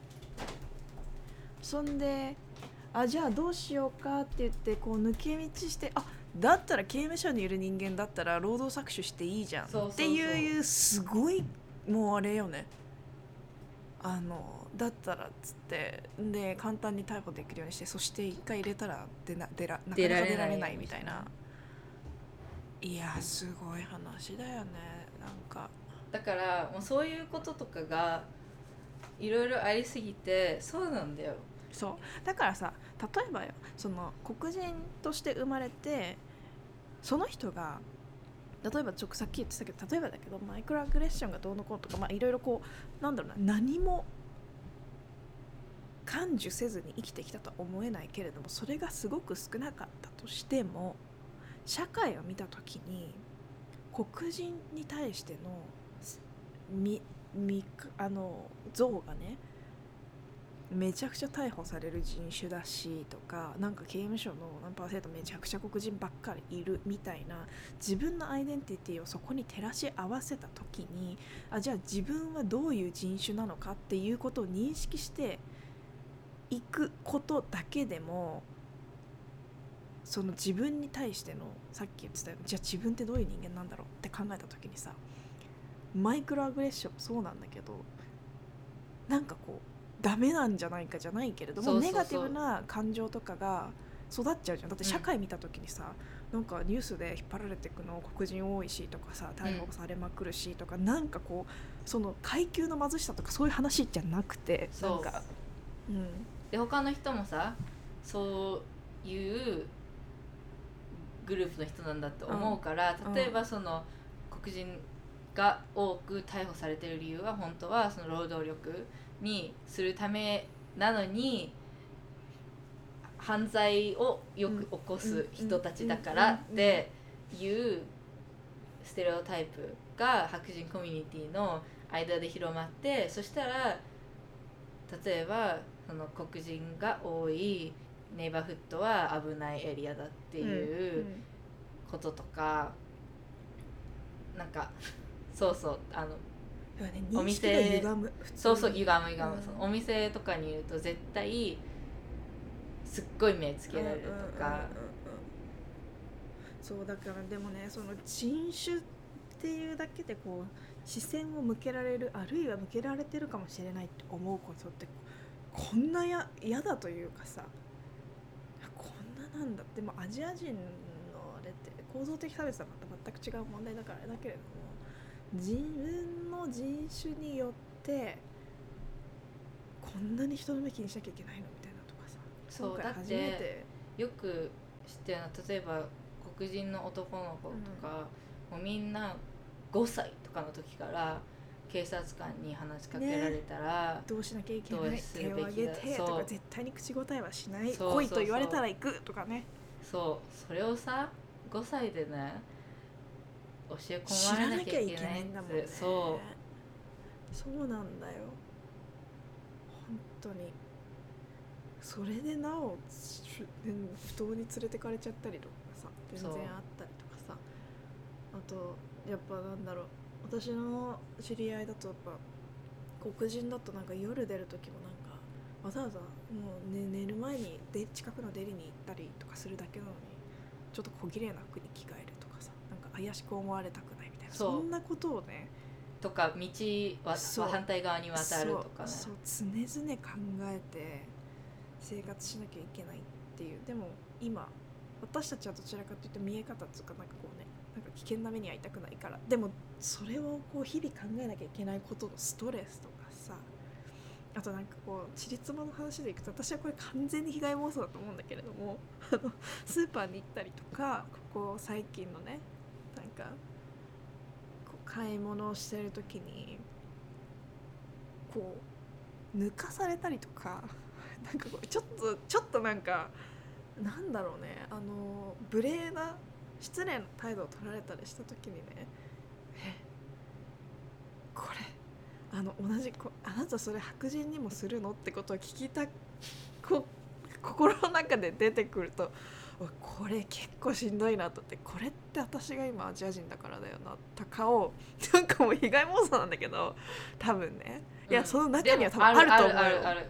B: そんであじゃあどうしようかって言ってこう抜け道してあだったら刑務所にいる人間だったら労働搾取していいじゃん。っていうすごいもうあれよね。あのだったらっつってで簡単に逮捕できるようにしてそして一回入れたら出な出らなかなか出られないみたいな。いやすごい話だよね。なんか。
A: だからもうそういうこととかがいろいろありすぎてそうなんだよ。
B: そう。だからさ例えばよ。その黒人として生まれてその人が例えばちょさっき言ってたけど例えばだけどマイクロアグレッションがどうのこうとかまあいろいろこうなんだろうな何も感受せずに生きてきたとは思えないけれどもそれがすごく少なかったとしても社会を見た時に黒人に対してのみみあの像がねめちゃくちゃ逮捕される人種だしとかなんか刑務所の何パーセントめちゃくちゃ黒人ばっかりいるみたいな自分のアイデンティティをそこに照らし合わせた時にあじゃあ自分はどういう人種なのかっていうことを認識していくことだけでもその自分に対してのさっき言ってたようにじゃあ自分ってどういう人間なんだろうって考えた時にさマイクロアグレッションもそうなんだけどなんかこうダメなんじゃないかじゃないけれどもネガティブな感情とかが育っちゃうじゃん。だって社会見た時にさ、なんかニュースで引っ張られていくの黒人多いしとかさ逮捕されまくるしとか、なんかこうその階級の貧しさとかそういう話じゃなくてなんかうん。
A: で他の人もさそういうグループの人なんだって思うから、
B: うん。
A: 例えばその黒人が多く逮捕されてる理由は本当はその労働力にするためなのに犯罪をよく起こす人たちだからっていうステレオタイプが白人コミュニティの間で広まってそしたら例えばその黒人が多いネイバーフッドは危ないエリアだっていうこととか、なんかそうそうあの
B: だからね
A: お店そうそう歪む歪む、
B: うん。
A: お店とかにいると絶対すっごい目つけられるとか、
B: そうだからでもねその人種っていうだけでこう視線を向けられるあるいは向けられてるかもしれないって思うことってこんなや嫌だというかさ。こんななんだでもアジア人のあれって構造的差別はまた全く違う問題だからあれだけれども自分の人種によってこんなに人の目気にしなきゃいけないのみたいなとかさ
A: そうだってよく知ってるのは例えば黒人の男の子とか、もうみんな5歳とかの時から警察官に話しかけられたら、
B: どうしなきゃいけな
A: ど
B: いう手を挙げてとか絶対に口答えはしない。来いと言われたら行くとかね。
A: そう。それをさ5歳でね教え込
B: 知
A: まれな
B: らなきゃいけ
A: ない
B: んだもんね。
A: ってそ
B: うなんだよ。本当に。それでなお不当に連れてかれちゃったりとかさ全然あったりとかさ。あとやっぱなんだろう。私の知り合いだとやっぱ黒人だとなんか夜出る時もなんかわざわざもう、ね、寝る前にで近くのデリに行ったりとかするだけなのにちょっと小綺麗な服に着替え怪しく思われたくないみたいな。
A: そ
B: んなことをね。
A: うとか道は反対側に渡るとか。ね
B: そう。常々考えて生活しなきゃいけないっていう。でも今私たちはどちらかというと見え方っていうかなんかこうねなんか危険な目に遭いたくないから。でもそれをこう日々考えなきゃいけないことのストレスとかさ。あとなんかこうちりつもの話でいくと私はこれ完全に被害妄想だと思うんだけれども。あのスーパーに行ったりとかここ最近のねかこう買い物をしてる時にこう抜かされたりとか なんかこうちょっとちょっとなんかなんだろうねあの無礼な失礼な態度を取られたりした時にねえこれあの同じこあなたそれ白人にもするの？ってことを聞きたこ心の中で出てくるとこれ結構しんどいなとってこれって私が今アジア人だからだよなとかを なんかもう被害妄想なんだけど多分ね。いや、
A: うん。
B: その中には多分あると思う。よ
A: ある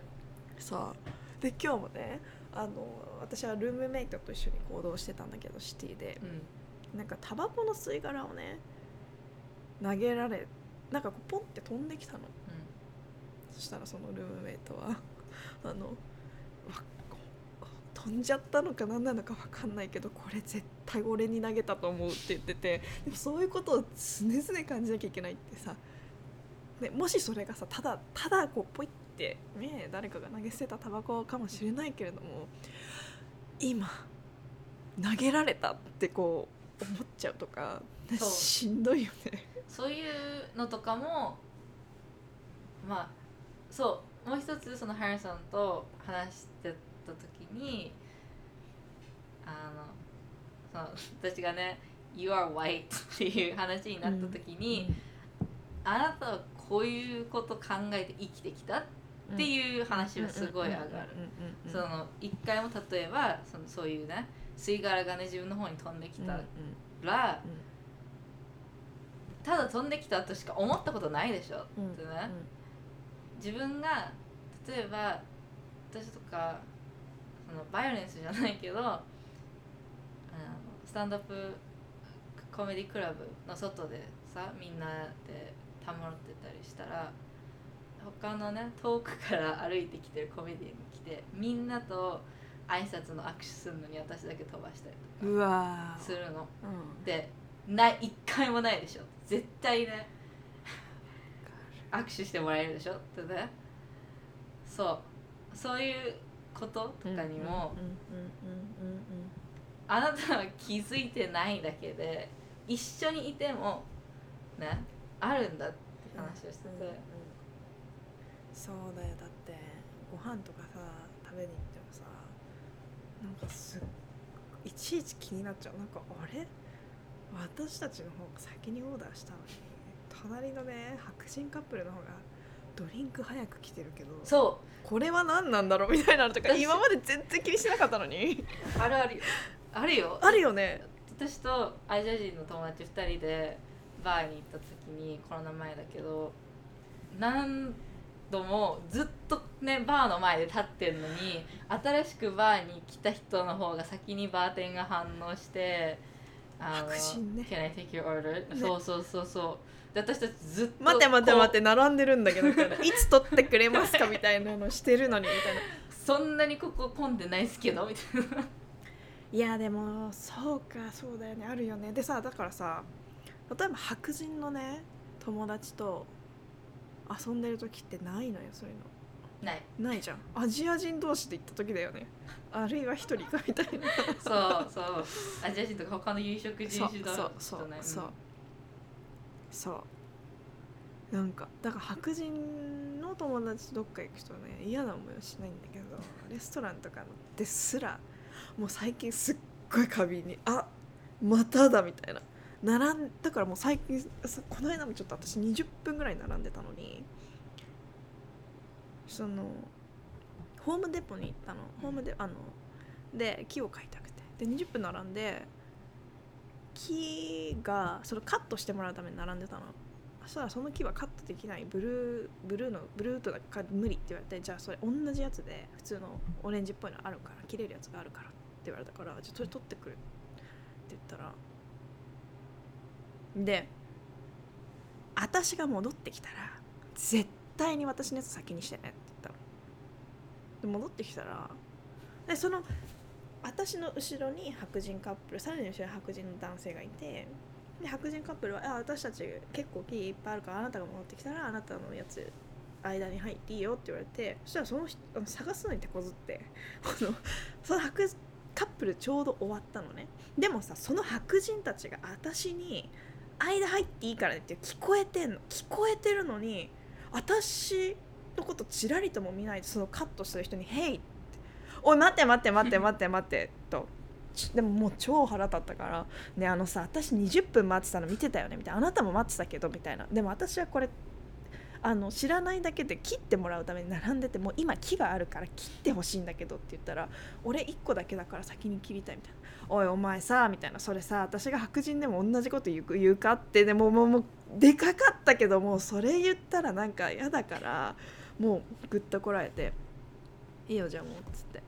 A: あ
B: で今日もねあの私はルームメイトと一緒に行動してたんだけどシティで。
A: うん。
B: なんかタバコの吸い殻をね投げられなんかこうポンって飛んできたの。そしたらそのルームメイトは あのわ飛んじゃったのか何なのか分かんないけどこれ絶対俺に投げたと思うって言っててでもそういうことを常々感じなきゃいけないってさ、ね、もしそれがさただただこうポイって、ね、誰かが投げ捨てたタバコかもしれないけれども今投げられたってこう思っちゃうとかしんどいよね。
A: そういうのとかもまあそうもう一つそのハリソンと話してた時にあのその私がね「You are white」っていう話になった時に、あなたはこういうこと考えて生きてきたっていう話はすごい上がる。その一回も例えばそのそういうね吸い殻がね自分の方に飛んできたら、ただ飛んできたとしか思ったことないでしょってね、自分が例えば私とかそのバイオレンスじゃないけどあのスタンドアップコメディクラブの外でさみんなでたむろってたりしたら他のね遠くから歩いてきてるコメディアンに来てみんなと挨拶の握手するのに私だけ飛ばしたりと
B: うわ
A: かするの。
B: うん。
A: でない一回もないでしょ。絶対ね握手してもらえるでしょ。ってね。そう。そういうこととかにも、あなたは気づいてないだけで一緒にいてもねあるんだって話をしてて、
B: そうだよ。だってご飯とかさ食べに行ってもさなんかすっいちいち気になっちゃう。なんかあれ？私たちの方が先にオーダーしたのに隣のね白人カップルの方がドリンク早く来てるけど
A: そ
B: これは何なんだろうみたいなのとか
A: 私。
B: 今まで全然気にしなかったのに。
A: うあるあるよ。あるよ。
B: あるよね。
A: 私とアジア人の友達2人でバーに行った時にコロナ前だけど何度もずっとねバーの前で立ってるのに新しくバーに来た人の方が先にバーテンが反応してあの
B: ね。
A: Can I take your order?、
B: ね。
A: そうそうそうそうで私たちずっと
B: 待って待って待って
A: こ
B: 並んでるんだけどみたいな。いつ取ってくれますかみたいなのしてるのにみたいな。
A: うそんなにここ混んでないですけどみたいな。い
B: やでもそうかそうだよね。あるよね。でさだからさ例えば白人のね友達と遊んでる時ってないのよそういうの。
A: ない。
B: ないじゃん。アジア人同士で行った時だよね。あるいは一人かみたいな。
A: そうそう。アジア人とか他の有色人種だ
B: そうそう
A: とね
B: そうそう。なんかだから白人の友達とどっか行くとね嫌な思いはしないんだけどレストランとかですらもう最近すっごい過敏にあまただみたいな。並んだからもう最近この間もちょっと私20分ぐらい並んでたのにそのホームデポに行ったの。ホームデあので木を買いたくて。で20分並んで木がそれカットしてもらうために並んでたの。そしたらその木はカットできない。ブルーブルーのブルーとか無理って言われてじゃあそれ同じやつで普通のオレンジっぽいのあるから切れるやつがあるからって言われたからじゃあそれ取ってくるって言ったらで私が戻ってきたら絶対に私のやつ先にしてねって言ったの。で戻ってきたらでその私の後ろに白人カップルさらに後ろに白人の男性がいてで白人カップルはあ「私たち結構木いっぱいあるからあなたが戻ってきたらあなたのやつ間に入っていいよ」って言われてそしたらその人あの探すのに手こずって あのその白カップルちょうど終わったのねでもさその白人たちが私に「間入っていいからね」って聞こえてんの聞こえてるのに私のことちらりとも見ないでそのカットしてる人に「ヘイ!」って「おい待って待って待って待って待って」と。でももう超腹立ったから「ねあのさ私20分待ってたの見てたよね」みたいな「あなたも待ってたけど」みたいなでも私はこれあの知らないだけで切ってもらうために並んでてもう今木があるから切ってほしいんだけどって言ったら俺1個だけだから先に切りたいみたいな「おいお前さ」みたいな「それさ私が白人でも同じこと言う言うか?」ってでももうもうでかかったけどもうそれ言ったらなんか嫌だからもうぐっとこらえて「いいよじゃあもう」っつって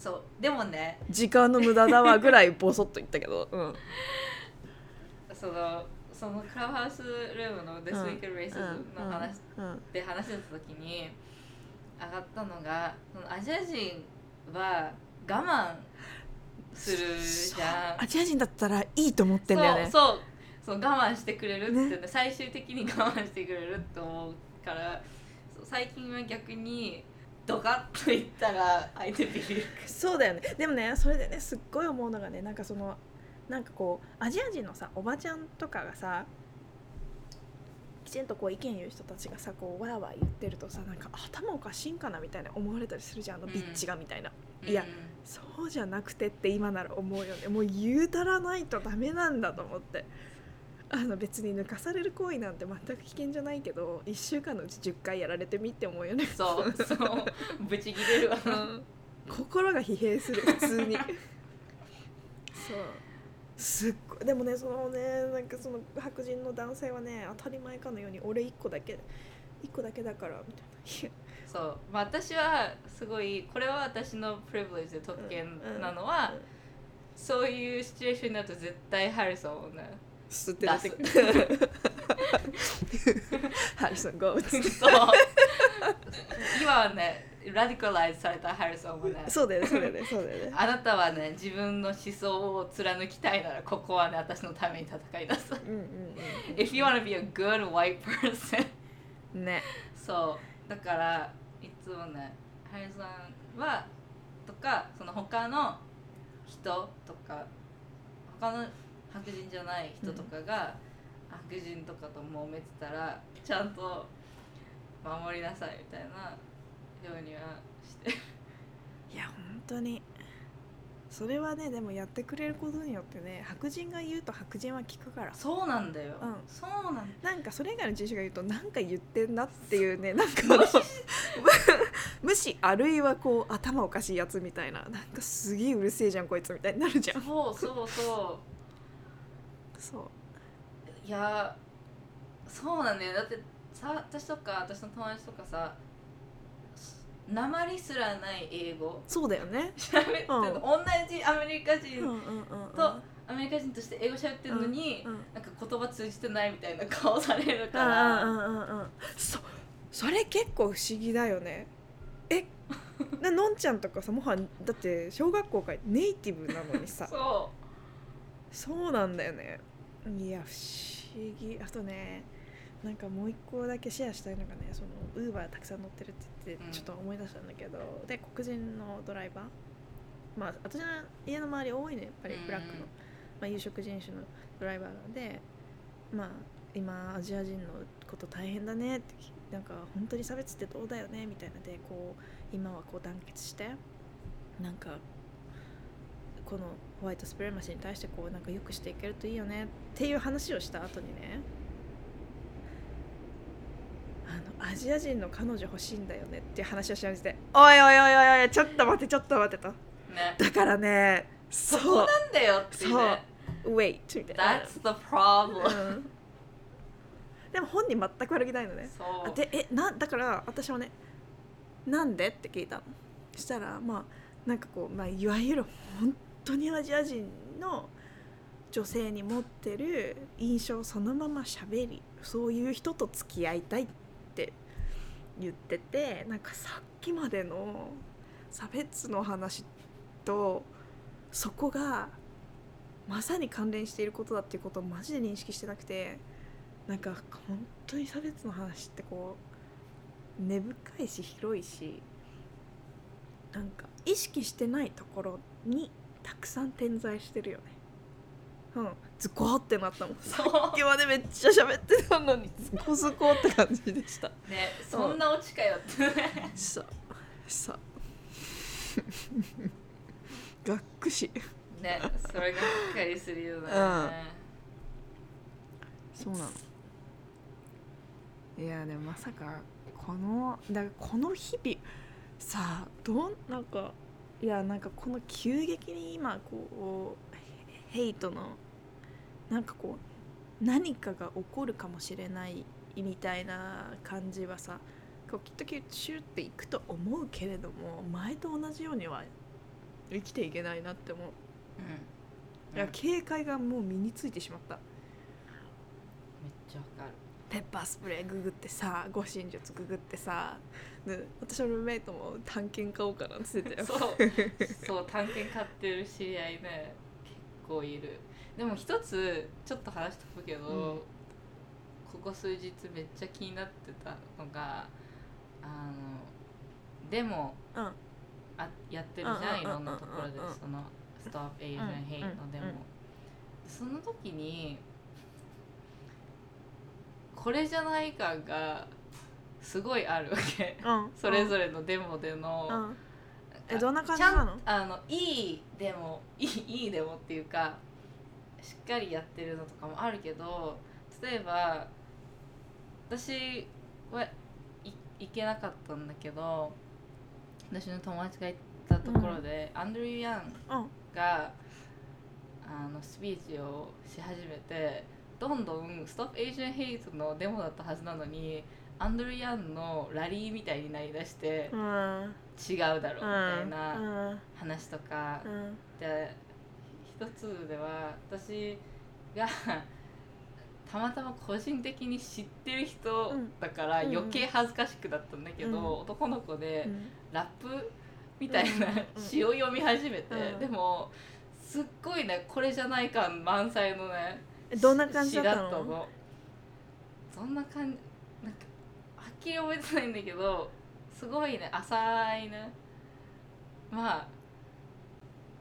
A: そう。でもね「
B: 時間の無駄だわ」ぐらいボソッと言ったけど。うん。
A: そのそのクラブハウスルームの This Week in Racism の話
B: うん
A: で話してた時に上がったのがそのアジア人は我慢するじゃん。
B: アジア人だったらいいと思ってんだよね。
A: そうそう。そう我慢してくれるって、ね、最終的に我慢してくれるって思うから。最近は逆にドカッと言ったら相手ビビる
B: そうだよね。でもねそれでねすっごい思うのがねなんかそのなんかこうアジア人のさおばちゃんとかがさきちんとこう意見言う人たちがさこうわーわー言ってるとさなんか頭おかしいんかなみたいな思われたりするじゃんあの
A: うん。
B: ビッチがみたいな、いや
A: うん
B: そうじゃなくてって今なら思うよね。もう言うたらないとダメなんだと思ってあの別に抜かされる行為なんて全く危険じゃないけど1週間のうち10回やられてみって思うよね。
A: そうそう。ブチギレるわ。
B: うん。心が疲弊する普通に。そう。すっごい。でもねそのねなんかその白人の男性はね当たり前かのように俺1個だけ1個だけだからみたいな。
A: そう、まあ、私はすごいこれは私のプレビレージで特権なのは、
B: うん。
A: そういうシチュエーションになると絶対ハリソンをね
B: 吸って
A: 出
B: 出
A: す。
B: ハリソンゴー。っつって
A: そう。今はねラディカライズされたハリソンもね。
B: そうだよねそうだよねそうだよね。
A: あなたはね自分の思想を貫きたいならここはね私のために戦いなさい。
B: うんうん
A: If you wanna be a good white person
B: う んね。
A: そう。だからいつもねハリソンはとかその他の人とか他の白人じゃない人とかが、白人とかと揉めてたらちゃんと守りなさいみたいなようにはして。
B: いや本当に。それはねでもやってくれることによってね白人が言うと白人は聞くから。
A: そうなんだよ、
B: うん。
A: そうなんだ
B: なんかそれ以外の人種が言うとなんか言ってんなっていうね なんか
A: 無視
B: あるいはこう頭おかしいやつみたいな。なんかすげえうるせえじゃんこいつみたいになるじゃん。
A: そうそうそ
B: そう。
A: ういやそうなんだよ。だってさ私とか私の友達とかさ鉛すらない英語。
B: そうだよね。うん。
A: 同じアメリカ人
B: うんうんうんうん。
A: とアメリカ人として英語喋ってるのに、
B: うん
A: なんか言葉通じてないみたいな顔されるか
B: うん
A: ら、
B: うんうんうんうん。そそれ結構不思議だよね。えな のんちゃんとかさもはやだって小学校からネイティブなのにさ。
A: そ
B: そうなんだよねいや不思議。あとねなんかもう一個だけシェアしたいのがねそのウーバーたくさん乗ってるって言って
A: うん。
B: ちょっと思い出したんだけど、で黒人のドライバー。まあ私の家の周り多いねやっぱり
A: うん。
B: ブラックの、まあ、有色人種のドライバーなんでまあ今アジア人のこと大変だねってなんか本当に差別ってどうだよねみたいなでこう今はこう団結してなんかこのホワイトスプレマシーに対してこうなんか良くしていけるといいよねっていう話をした後にねあのアジア人の彼女欲しいんだよねっていう話をしましておいおいおいおいおいちょっと待ってちょっと待ってと。
A: うね。
B: だからねそう。
A: そこなんだよっていうね。
B: wait みたいな。
A: That's the problem、
B: うん。でも本人全く悪気ないのね。
A: そう。
B: あでえなだから私はねなんでって聞いたの。そしたらまあなんかこう、まあ、いわゆる本当にアジア人の女性に持ってる印象をそのまましゃべりそういう人と付き合いたいって言っててなんかさっきまでの差別の話とそこがまさに関連していることだっていうことをマジで認識してなくてなんか本当に差別の話ってこう根深いし広いしなんか意識してないところにたくさん点在してるよね。うん。ズコーってなったもん。さっきまでめっちゃ喋ってたのにズコズコって感じでした。
A: ねそんなオチかよって。ね
B: ささがっくし。
A: ねそれがっかりするよね、
B: そうなの。いやでもまさかこのだこの日々さあどんなんかいやなんかこの急激に今こうヘイトのなんかこう何かが起こるかもしれないみたいな感じはさこうきっとシュッていくと思うけれども前と同じようには生きていけないなって思う。
A: うん。
B: いや警戒がもう身についてしまった。
A: ちゃわかる
B: ペッパースプレーググってさ護身術ググってさで私のルームメイトも探検買おうかなって言ってたよ。
A: そう。そう探検買ってる知り合いね結構いる。でも一つちょっと話しとくけど、
B: うん。
A: ここ数日めっちゃ気になってたのがあのデモ
B: うん。
A: あやってるじゃんいろんなところでその「Stop Asian Hate」のデモ、その時にこれじゃない感がすごいあるわけ。
B: うん。
A: それぞれのデモでの、
B: うん。えどんな感じなんの
A: あのいいデモいいいいデモっていうかしっかりやってるのとかもあるけど例えば私はい行けなかったんだけど私の友達が行ったところで、アンドリュー・ヤン
B: うん。
A: があのスピーチをし始めてどんどん「Stop Asian Hate」のデモだったはずなのにアンドリュー・ヤンのラリーみたいになりだして
B: うん。
A: 違うだろうみたいな
B: うん
A: 話とか。
B: うん。
A: で一つでは私がたまたま個人的に知ってる人だから
B: うん。
A: 余計恥ずかしくなったんだけど、
B: うん。
A: 男の子で
B: うん。
A: ラップみたいな
B: うん。
A: 詩を読み始めて、
B: うん。
A: でもすっごいねこれじゃない感満載のね
B: えどんな感じだったの？
A: のそんな感じなんかはっきり覚えてないんだけどすごいね浅いね。まあ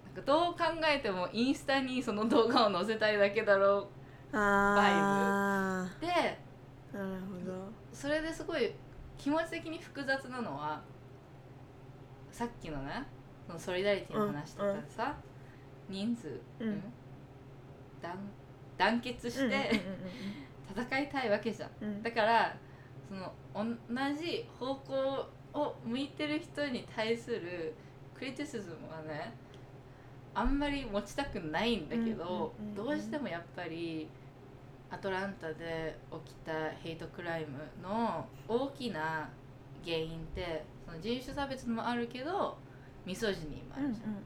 A: なんかどう考えてもインスタにその動画を載せたいだけだろ
B: あ
A: うで
B: ーなるほど。
A: それですごい気持ち的に複雑なのはさっきのねそのソリダリティの話とかでさ、人数、
B: うん。
A: 団団結して、戦いたいわけじゃん。
B: うん。うん
A: だからその同じ方向を向いてる人に対するクリティシズムはねあんまり持ちたくないんだけど、どうしてもやっぱりアトランタで起きたヘイトクライムの大きな原因ってその人種差別もあるけどミソジニーもあるじゃん。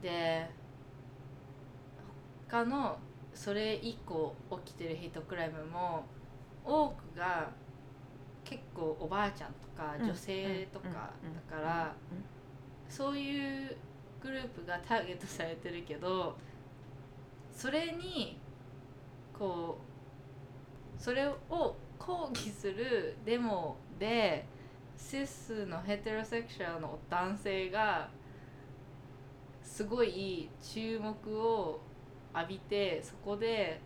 A: で他のそれ以降起きてるヘイトクライムも多くが結構おばあちゃんとか
B: うん。
A: 女性とか
B: うん。
A: だからそういうグループがターゲットされてるけどそれにこうそれを抗議するデモでシスのヘテロセクシャルの男性がすごい注目を浴びてそこで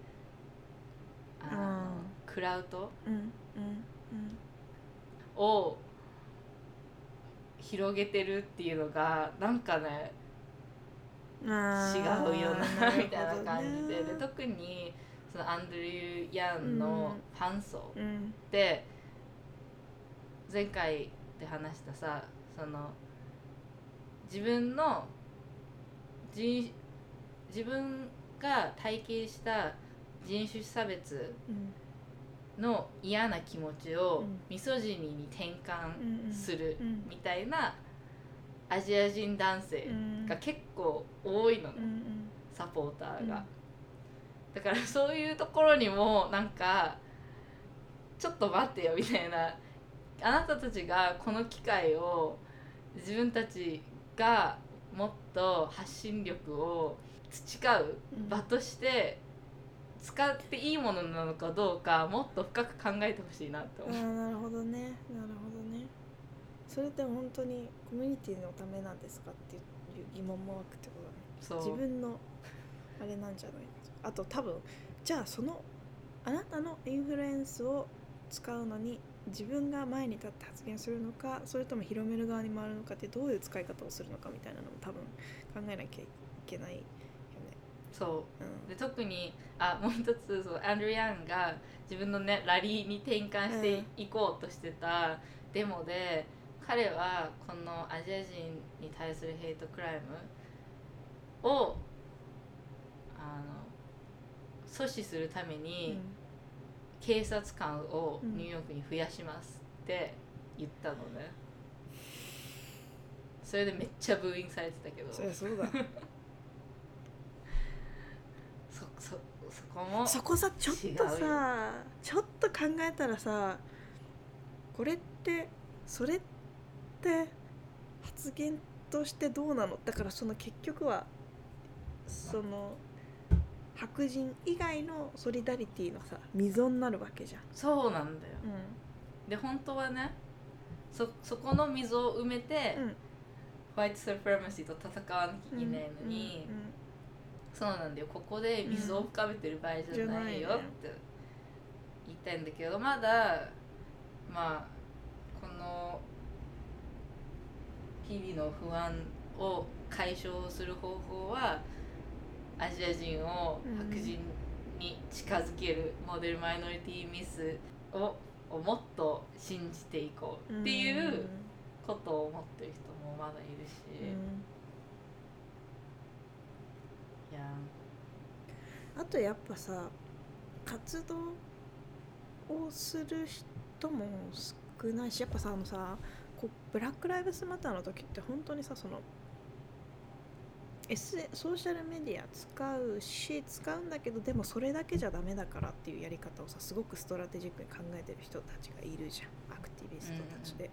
A: あの、
B: うん。
A: クラウド
B: うんうん
A: を広げてるっていうのがなんかね違
B: ー
A: うよなみたいな感じでで特にそのアンドリュー・ヤンのファン層
B: うん。
A: って前回で話したさその自分の人自分が体験した人種差別
B: うん
A: の嫌な気持ちを
B: うん。
A: ミソジニに転換する
B: うん
A: みたいなアジア人男性
B: うん。
A: が結構多いの。ね、サポーターが、
B: うん
A: だからそういうところにもなんかちょっと待ってよみたいな。あなたたちがこの機会を自分たちがもっと発信力を培う
B: うん。
A: 場として使っていいものなのかどうかもっと深く考えてほしいなって
B: あ
A: 思う。
B: ーなるほどね。なるほどね。それって本当にコミュニティのためなんですかっていう疑問も湧くってことだね。
A: そう。
B: 自分のあれなんじゃないあと多分じゃあそのあなたのインフルエンスを使うのに自分が前に立って発言するのかそれとも広める側に回るのかってどういう使い方をするのかみたいなのも多分考えなきゃいけない。
A: そう。
B: うん。
A: で特にあ もう一つそうアンドリュー・ヤンが自分のねラリーに転換していこうとしてたデモで、彼はこのアジア人に対するヘイトクライムをあの阻止するために警察官をニューヨークに増やしますって言ったのね、それでめっちゃブーイングされてたけど。
B: そりゃそうだ
A: そこも
B: そこさちょっとさちょっと考えたらさこれってそれって発言としてどうなの？だからその結局はその白人以外のソリダリティのさ溝になるわけじゃん。
A: そうなんだよ。で本当はねそそこの溝を埋めて、
B: うん。
A: ホワイトサプラマシーと戦わなきゃいけないのに、そうなんだよ。ここで溝を深めてる場合じゃないよって言いたいんだけどまだまあこの日々の不安を解消する方法はアジア人を白人に近づけるモデルマイノリティミスをもっと信じていこうっていうことを思ってる人もまだいるし、
B: うんあとやっぱさ活動をする人も少ないしやっぱさあのさこうブラック・ライブズ・マターの時って本当にさその S ソーシャルメディア使うし使うんだけどでもそれだけじゃダメだからっていうやり方をさすごくストラテジックに考えてる人たちがいるじゃん。アクティビストたちで、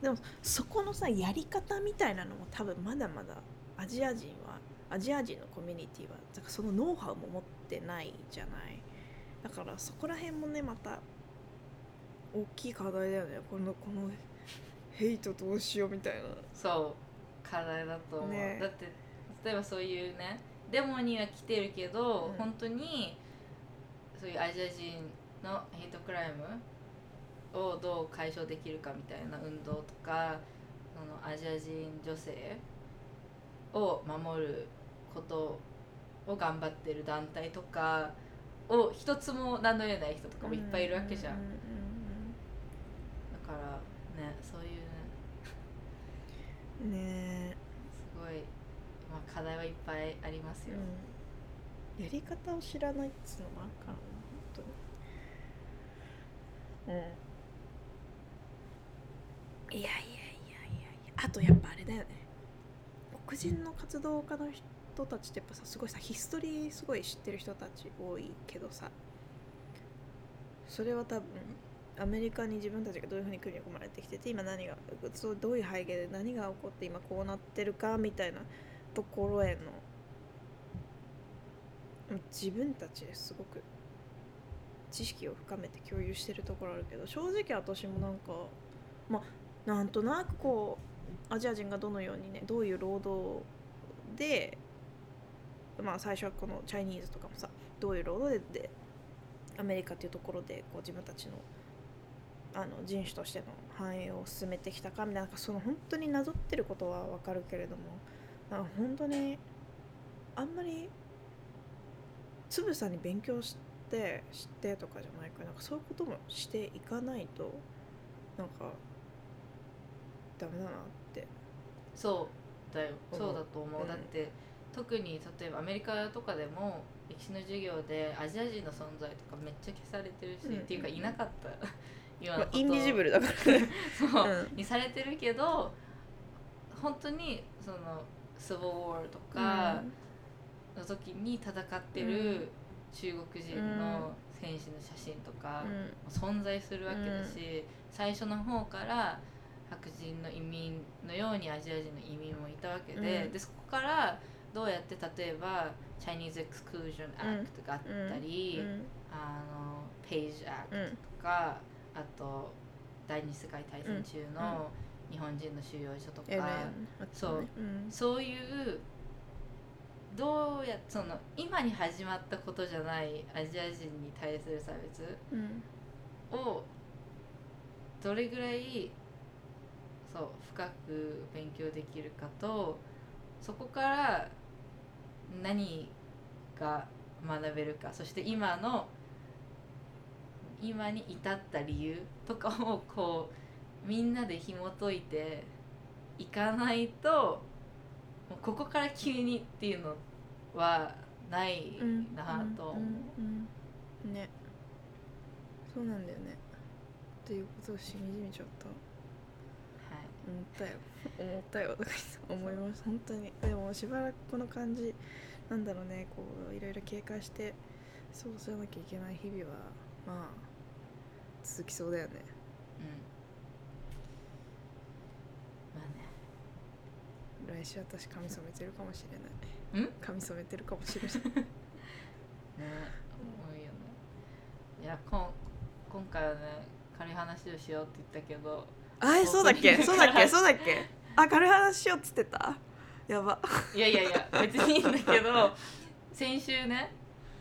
B: でもそこのさやり方みたいなのも多分まだまだアジア人はアジア人のコミュニティはだからそのノウハウも持ってないじゃない。だからそこら辺もねまた大きい課題だよね。このこのヘイトどうしようみたいな。
A: そう課題だと思う、
B: ね。
A: だって例えばそういうねデモには来てるけど、
B: うん。
A: 本当にそういうアジア人のヘイトクライムをどう解消できるかみたいな運動とかそのアジア人女性を守ることを頑張ってる団体とかを一つも名乗れない人とかもいっぱいいるわけじゃん、だからねそういうねすごい、まあ、課題はいっぱいあります
B: え、
A: よ、
B: うん、やり方を知らないっつうのもあるからな本当。にうん。いやいやいやいやいや。あとやっぱあれだよね。黒人の活動家の人人たちってやっぱさすごいさヒストリーすごい知ってる人たち多いけどさそれは多分アメリカに自分たちがどういうふうに組み込まれてきてて今何がそうどういう背景で何が起こって今こうなってるかみたいなところへの自分たちですごく知識を深めて共有してるところあるけど正直私もなんかまあなんとなくこうアジア人がどのようにねどういう労働でまあ最初はこのチャイニーズとかもさどういう労働ででアメリカっていうところでこう自分たちのあの人種としての繁栄を進めてきたかみたいななんかその本当になぞってることはわかるけれどもなんか本当にあんまりつぶさに勉強して知ってとかじゃないからなんかそういうこともしていかないとなんかダメだなって。
A: そうだよ。そうだと思う、
B: うん。
A: だって特に例えばアメリカとかでも歴史の授業でアジア人の存在とかめっちゃ消されてるし、
B: うん
A: っていうかいなかった。よう
B: まあ
A: なこと。
B: インビジブルだからね。
A: そう、
B: うん。
A: にされてるけど本当にそのスボウォーとかの時に戦ってる中国人の戦士の写真とか存在するわけだし、最初の方から白人の移民のようにアジア人の移民もいたわけで,、
B: うん。
A: でそこからどうやって例えば Chinese Exclusion Act があったり、
B: うん。
A: あの Page
B: う
A: Act
B: ん。
A: とか、あと第二次世界大戦中の日本人の収容所とか、そう。
B: うん。
A: そういうどうやその今に始まったことじゃないアジア人に対する差別
B: うん。
A: をどれぐらいそう深く勉強できるかとそこから何が学べるかそして今の今に至った理由とかをこうみんなで紐解いていかないともうここから急にっていうのはないなと。思う。
B: うんうん。ねそうなん。だよねっていうことをしみじみちょっと
A: はい
B: 思ったよ。思ったよ。とか思います本当に。でもしばらくこの感じなんだろうね。こういろいろ警戒してそうじゃなきゃいけない日々はまあ続きそうだよね。
A: うん。まあね。
B: 来週私髪染めてるかもしれない。
A: ん？
B: 髪染めてるかもしれない。
A: ね多いよね。いやこん今回はね軽い話をしようって言ったけど
B: あえそう。だっけ？そうだっけ？そうだっけ？あ軽い話しようっつってた？やば。
A: いやいやいや別にいいんだけど先週ね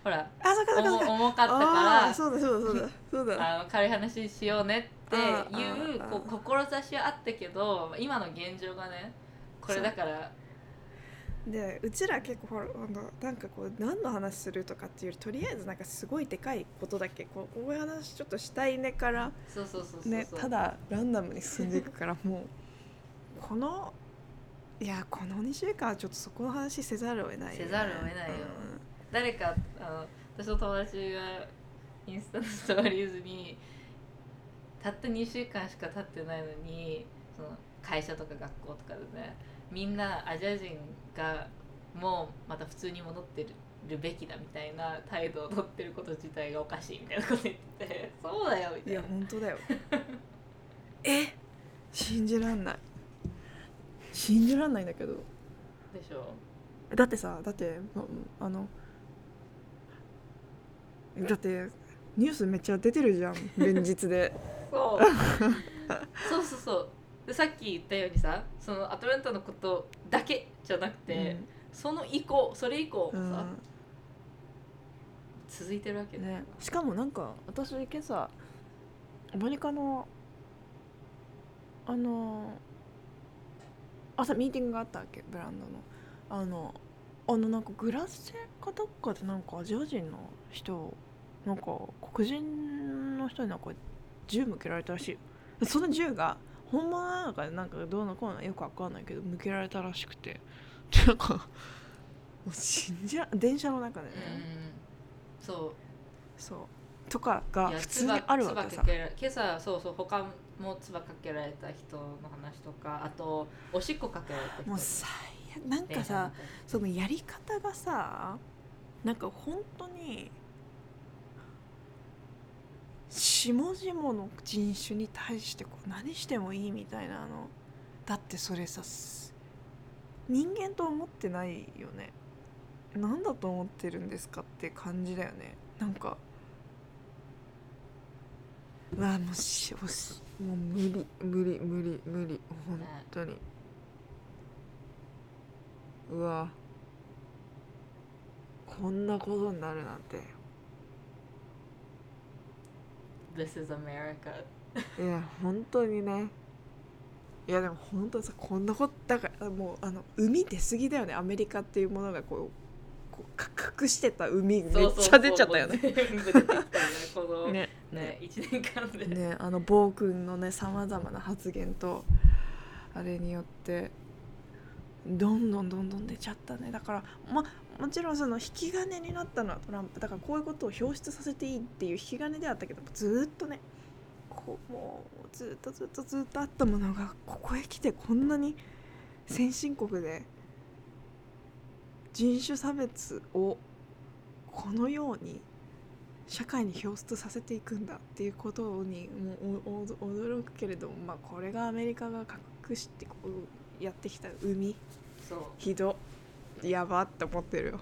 A: ほら
B: あそっかそっかそっか。
A: 重重かった
B: あ
A: か
B: ーそうだそうだそうだ。そうだ。
A: らあの軽い話しようねっていうこう志はあったけど今の現状がねこれだから
B: でうちら結構ほらあのなんかこう何の話するとかっていうよりとりあえずなんかすごいでかいことだけこうこういう話ちょっとしたいねから
A: そうそうそうそうそう、
B: ねただランダムに進んでいくからもうこのいやこの2週間はちょっとそこの話せざるを得ないよね。
A: せざるを得ないよ。誰かあの私の友達がインスタのストーリーズにたった2週間しか経ってないのにその会社とか学校とかでねみんなアジア人がもうまた普通に戻ってるべきだみたいな態度を取ってること自体がおかしいみたいなこと言ってて そうだよみ
B: うんいや
A: たいな
B: 本当だよ。え？信じらんない。信じらんないんだけど。
A: でしょ。
B: だってさだってまあのだってニュースめっちゃ出てるじゃん連日で。
A: そう。そうそうそうでさっき言ったようにさそのアトランタのことだけじゃなくて、その以降それ以降
B: うん。
A: もさ、続いてるわけ
B: うん
A: ね。
B: ねしかもなんか私今朝アメリカのあの朝ミーティングがあったわけブランドの。あのあのなんかグラスェかどっかでなんかアジア人の人なんか黒人の人になんか銃向けられたらしい。よその銃が本物なのかなんかどうのこうのよくわかんないけど向けられたらしくて。で なんかもう信じら電車の中でね、
A: うんそ
B: そう。とかが普通にあるわけさ。
A: 今朝そうそう他も唾かけられた人の話とかあとおしっこかけられた人。
B: もう最悪。なんかさそのやり方がさなんか本当に下々の人種に対してこう何してもいいみたいなの。だってそれさ人間と思ってないよね。何だと思ってるんですかって感じだよね。なんか。うわもうしもうしもう無理無理無理無理本当に、うわ。こんなことになるなんて。
A: This is America.
B: いや本当にね。いやでも本当にさこんなことだからもうあの海出過ぎだよね。アメリカっていうものがこうこうか隠してた海めっちゃ出ちゃったよね。
A: 全部出てきたよねこのね
B: ねね。
A: 1年間で、
B: ねあの暴君のねさまざまな発言とあれによってどんどんどんどん出ちゃったね。だからまもちろんその引き金になったのはトランプだからこういうことを表出させていいっていう引き金ではあったけどずーっとねこうもうずっとずっとずっとあったものがここへ来てこんなに先進国で人種差別をこのように社会に表出させていくんだっていうことにもうおお驚くけれども、まあ、これがアメリカが隠してこうやってきた海。ひどやばって思ってるよ。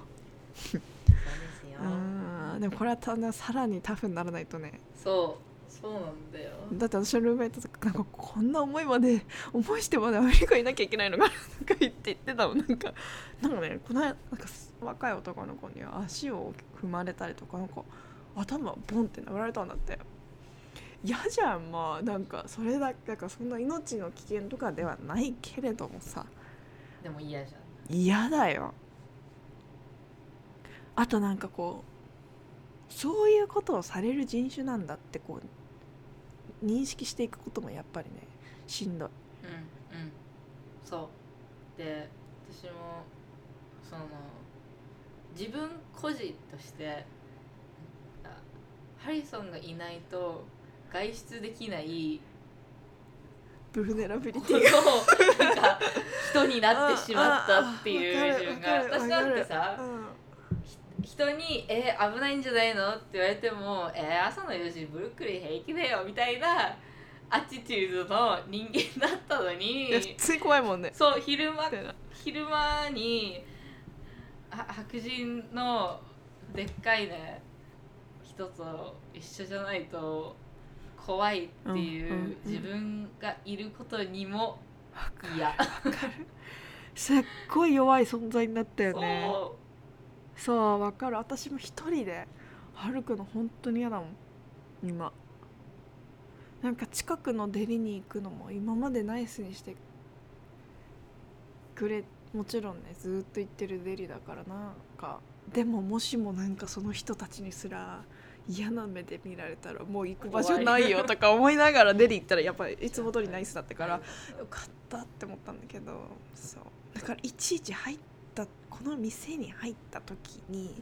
A: そうですよ。
B: うんでもこれはたださらにタフにならないとね。
A: そう。そうなんだよ。
B: だって私のルームメイトとかなんかこんな思いまで思いしてまでアメリカにいなきゃいけないのかな。とか言って言ってたもん。なんかなんかねこの間なんか若い男の子に足を踏まれたりとかなんか頭ボンって殴られたんだって。嫌じゃんまあ。なんかそれだけだからそんな命の危険とかではないけれどもさ。
A: でも嫌じゃん
B: 嫌だよ。あとなんかこうそういうことをされる人種なんだってこう認識していくこともやっぱりねしんどい。
A: うんうん。そう。で私もその自分個人としてハリソンがいないと外出できない
B: ブルネラビリ
A: こ
B: ティが
A: のなんか人になってしまったっていう自分が私なんてさ
B: わかる
A: ひ一人に「えー、危ないんじゃないの?」って言われても「えー、朝の4時ブルックリン平気だよ」みたいなアティチュードの人間だったのに
B: いや普通に怖いもんね。
A: そう昼間昼間には白人のでっかいね人と一緒じゃないと怖いっていう、
B: うんうんうん。
A: 自分がいることにも嫌。
B: わかる。すっごい弱い存在になったよね。
A: そ
B: そうわかる。私も一人で歩くの本当に嫌だもん。今。なんか近くのデリに行くのも今までナイスにしてくれもちろんねずーっと行ってるデリだからなんか。でももしもなんかその人たちにすら嫌な目で見られたらもう行く場所ないよとか思いながらデリ行ったらやっぱりいつも通りナイスだったからよかったって思ったんだけどそう。だからいちいち入ったこの店に入った時に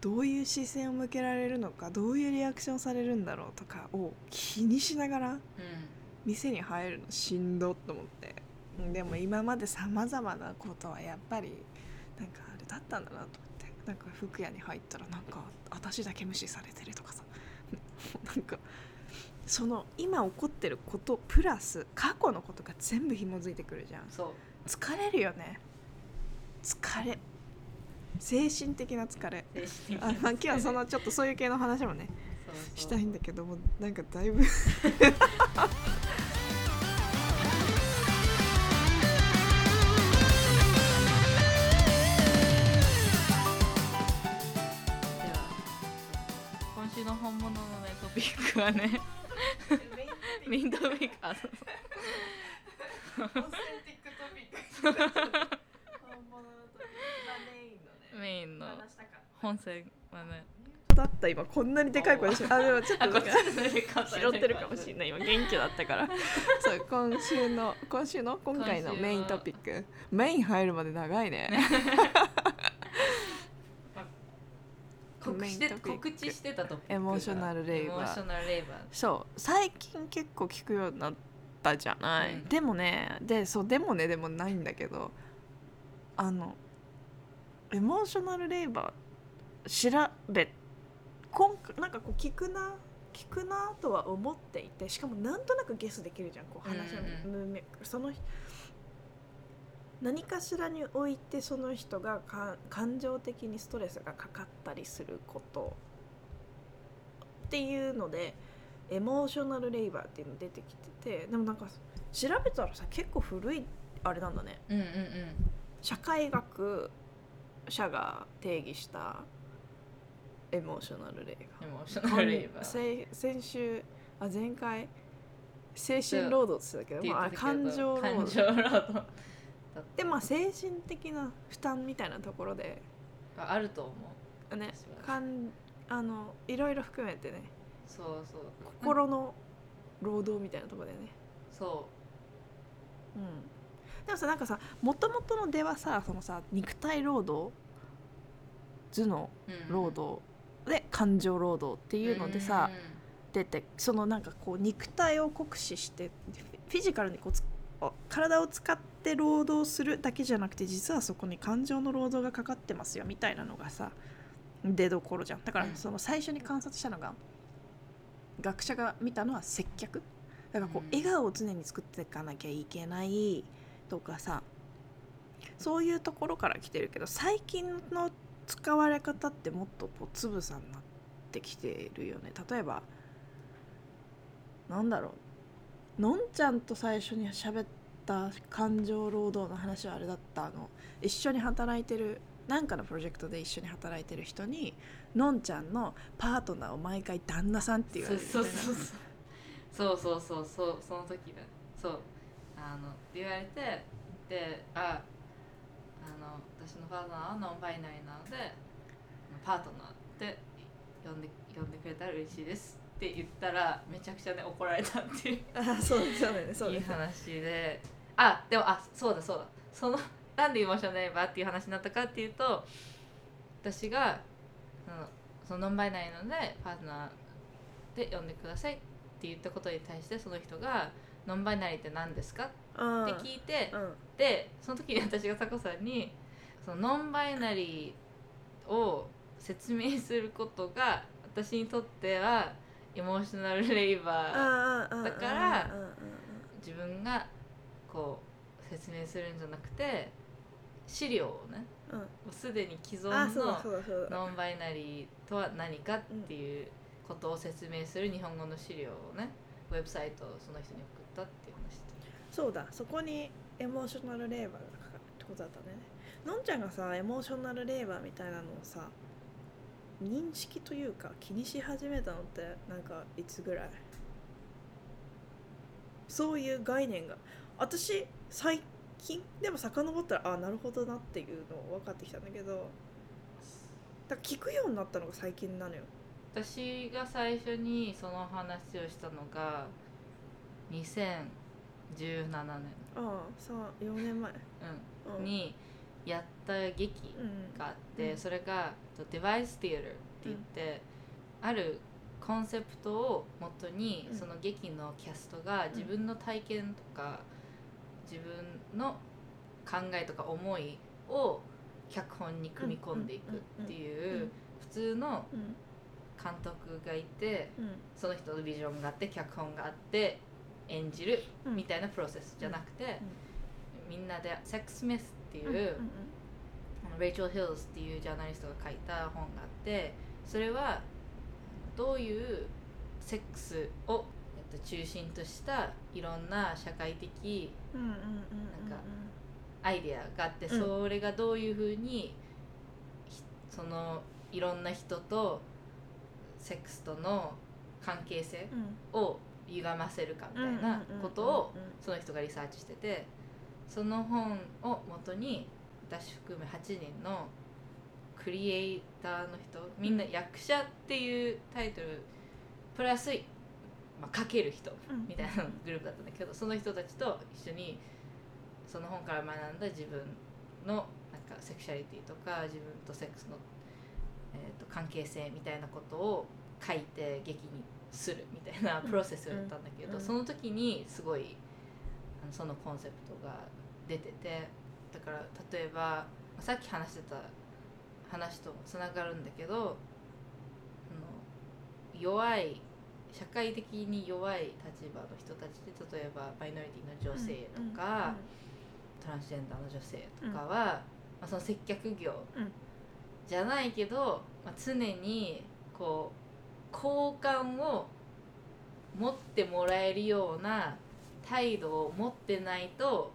B: どういう視線を向けられるのかどういうリアクションされるんだろうとかを気にしながら店に入るのしんどっと思って。でも今までさまざまなことはやっぱりなんかあれだったんだなと思って。なんか服屋に入ったらなんか私だけ無視されてるとかさ。なんかその今起こってることプラス過去のことが全部紐づいてくるじゃん。
A: そう。
B: 疲れるよね。疲れ。精神的な疲れ。あまあ今日はそのちょっとそういう系の話もねしたいんだけどもなんかだいぶ
A: の本物のねトピックはね。メイントピックあそうメインの本線はね
B: だった今こんなにでかい声でしょあでもちょっとなんか拾ってるかもしれない今元気だったからそう今週の今週の今回のメイントピックメイン入るまで長いね
A: 告知して告知してたトピックが。
B: エモーショナルレイバー。
A: エモーショナルレイバー。
B: そう最近結構聞くようになったじゃない、
A: うん。
B: でもねでそうでもねでもないんだけどあのエモーショナルレイバー調べ今回なんかこう聞くな聞くなとは思っていてしかもなんとなくゲスできるじゃんこう話の
A: うん
B: その何かしらにおいてその人がか感情的にストレスがかかったりすることっていうのでエモーショナルレイバーっていうの出てきててでもなんか調べたらさ結構古いあれなんだね。
A: うんうんうん。
B: 社会学者が定義したエモーショナルレイバ
A: エモーショナルレイバ
B: ー。
A: ー
B: 先先週あ前回精神労働って言ってたけど、まあ、感情労働でまあ精神的な負担みたいなところで
A: ああると思う。
B: ねかんあのいろいろ含めてね
A: そうそう。
B: 心の労働みたいなところでね。
A: そ
B: う。ん、でもさなんかさもともとの出はさそのさ肉体労働頭脳
A: う、うん。
B: 労働で感情労働っていうのでさ、出てそのなんかこう肉体を酷使してフィジカルにこうつ体を使って労働するだけじゃなくて実はそこに感情の労働がかかってますよみたいなのがさ出どころじゃん。だから
A: うん。
B: その最初に観察したのが学者が見たのは接客。だからこう
A: うん。
B: 笑顔を常に作っていかなきゃいけないとかさそういうところから来てるけど最近の使われ方ってもっとこうつぶさになってきてるよね。例えばなんだろう。のんちゃんと最初に喋った感情労働の話はあれだったあの。一緒に働いてるなんかのプロジェクトで一緒に働いてる人にのんちゃんのパートナーを毎回旦那さんって言われるみたいな。
A: そうそうそうそう。そうそうその時だそうあのって言われてでああの私のパートナーはノンバイナリーなのでパートナーって呼んで呼んでくれたら嬉しいですって言ったらめちゃくちゃね怒られたっていう。
B: あそうですそうですそう
A: いい話であでもあそうだそうだ。その なんでエモーショナルレイバーっていう話になったかっていうと私がそのノンバイナリーなのでパートナーで呼んでくださいって言ったことに対してその人が「ノンバイナリーって何ですか?」
B: うん
A: って聞いて
B: うん。
A: でその時に 私がタコさんにそのノンバイナリーを説明することが私にとってはエモーショナルレイバーだから自分がこう説明するんじゃなくて資料をね
B: うん。
A: もうすでに既存のノンバイナリーとは何かっていうことを説明する日本語の資料をねウェブサイトをその人に送ったっていう話
B: そうだ。そこにエモーショナルレーバーがかかるってことだったね。のんちゃんがさエモーショナルレーバーみたいなのをさ認識というか気にし始めたのってなんかいつぐらい？そういう概念が私最近でも遡ったらあなるほどなっていうの分かってきたんだけどだ聞くようになったのが最近なのよ。
A: 私が最初にその話をしたのが2017年、
B: ああさあ4年前。
A: う
B: うん。
A: ん、にやった劇
B: うん
A: があって、
B: うん。
A: それが「デバイス・ティー」って言って、あるコンセプトをもとに、
B: うん。
A: その劇のキャストが自分の体験とか、自分の考えとか思いを脚本に組み込んでいくっていううん普通の
B: うん。
A: 監督がいて
B: うん。
A: その人のビジョンがあって脚本があって演じる
B: うん。
A: みたいなプロセスじゃなくて、みんなで「セックス・ミス」っていう、レイチェル・ヒルズっていうジャーナリストが書いた本があってそれはどういうセックスを、と、中心としたいろんな社会的なんかアイデアがあって、
B: うん
A: それがどういうふうにひそのいろんな人とセックスとの関係性
B: うん。
A: を歪ませるかみたいなことをその人がリサーチしててその本を元に私含め8人のクリエイターの人みんな役者っていうタイトルプラス、まあ、書ける人
B: うん。
A: みたいなグループだったんだけどその人たちと一緒にその本から学んだ自分のなんかセクシャリティとか自分とセックスの、えー、と関係性みたいなことを書いて劇にするみたいなプロセスをやったんだけど、
B: うん。
A: その時にすごいあのそのコンセプトが出ててだから例えばさっき話してた話ともつながるんだけどあの弱い社会的に弱い立場の人たちで例えばマイノリティの女性とか、トランスジェンダーの女性とかは、まあ、その接客業
B: うん。
A: じゃないけど、まあ、常にこう好感を持ってもらえるような態度を持ってないと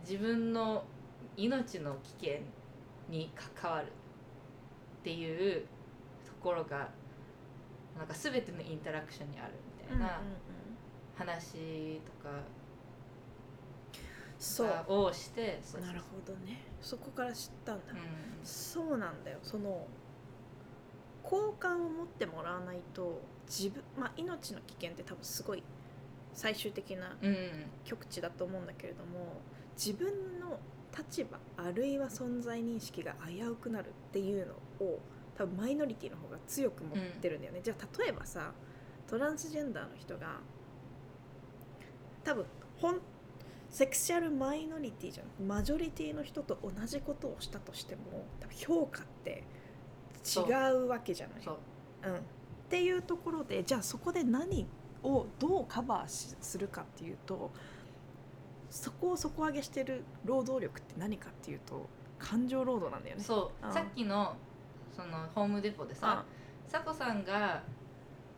A: 自分の命の危険に関わるっていうところがなんか全てのインタラクションにあるみたいな話とか
B: そう
A: がをして
B: なるほどね。そこから知ったんだ、
A: う
B: そうなんだよ。その好感を持ってもらわないと自分まあ命の危険って多分すごい最終的なん
A: うん。
B: 極致だと思うんだけれども自分の立場あるいは存在認識が危うくなるっていうのを多分マイノリティの方が強く持ってるんだよね、じゃあ例えばさトランスジェンダーの人が多分ほんセクシャルマイノリティじゃん。マジョリティの人と同じことをしたとしても多分評価って違うわけじゃない。
A: そう。
B: うん、っていうところでじゃあそこで何をどうカバーしするかっていうとそこを底上げしてる労働力って何かっていうと感情労働なんだよね。
A: そう。
B: うん。
A: さっきのそのホームデポでささこさんが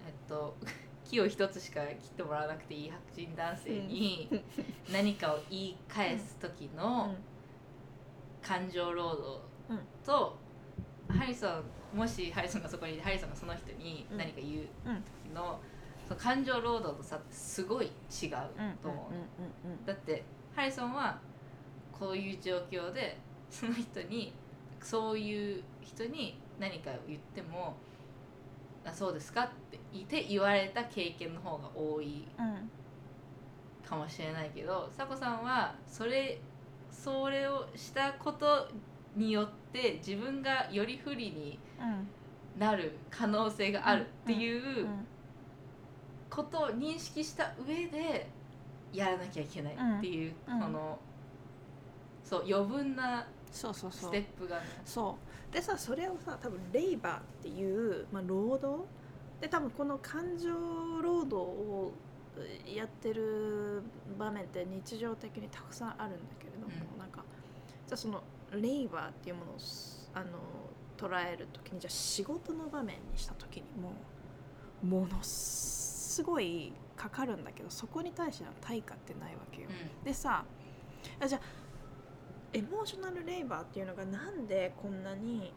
A: えっと 木を一つしか切ってもらわなくていい白人男性に何かを言い返す時
B: うん。
A: の感情労働と、ハリソンもしハリソンがそこにいてハリソンがその人に何か言う
B: うん
A: 時の、その感情労働と差ってすごい違うと思う、だってハリソンはこういう状況でその人にそういう人に何かを言っても「あそうですか?」って言って言われた経験の方が多い
B: うん
A: かもしれないけどさこさんはそれそれをしたことによって自分がより不利に
B: うん
A: なる可能性があるっていう
B: うん
A: ことを認識した上でやらなきゃいけないっていう、
B: うん。
A: このそう余分なステップがね。
B: そうでさそれをさ多分レイバーっていう、まあ、労働。で多分この感情労働をやってる場面って日常的にたくさんあるんだけれども、
A: うん。
B: なんかじゃあそのレイバーっていうものをすあの捉える時にじゃあ仕事の場面にした時にもものすごいかかるんだけどそこに対しての対価ってないわけよ。
A: う
B: でさあじゃあエモーショナルレイバーっていうのがなんでこんなに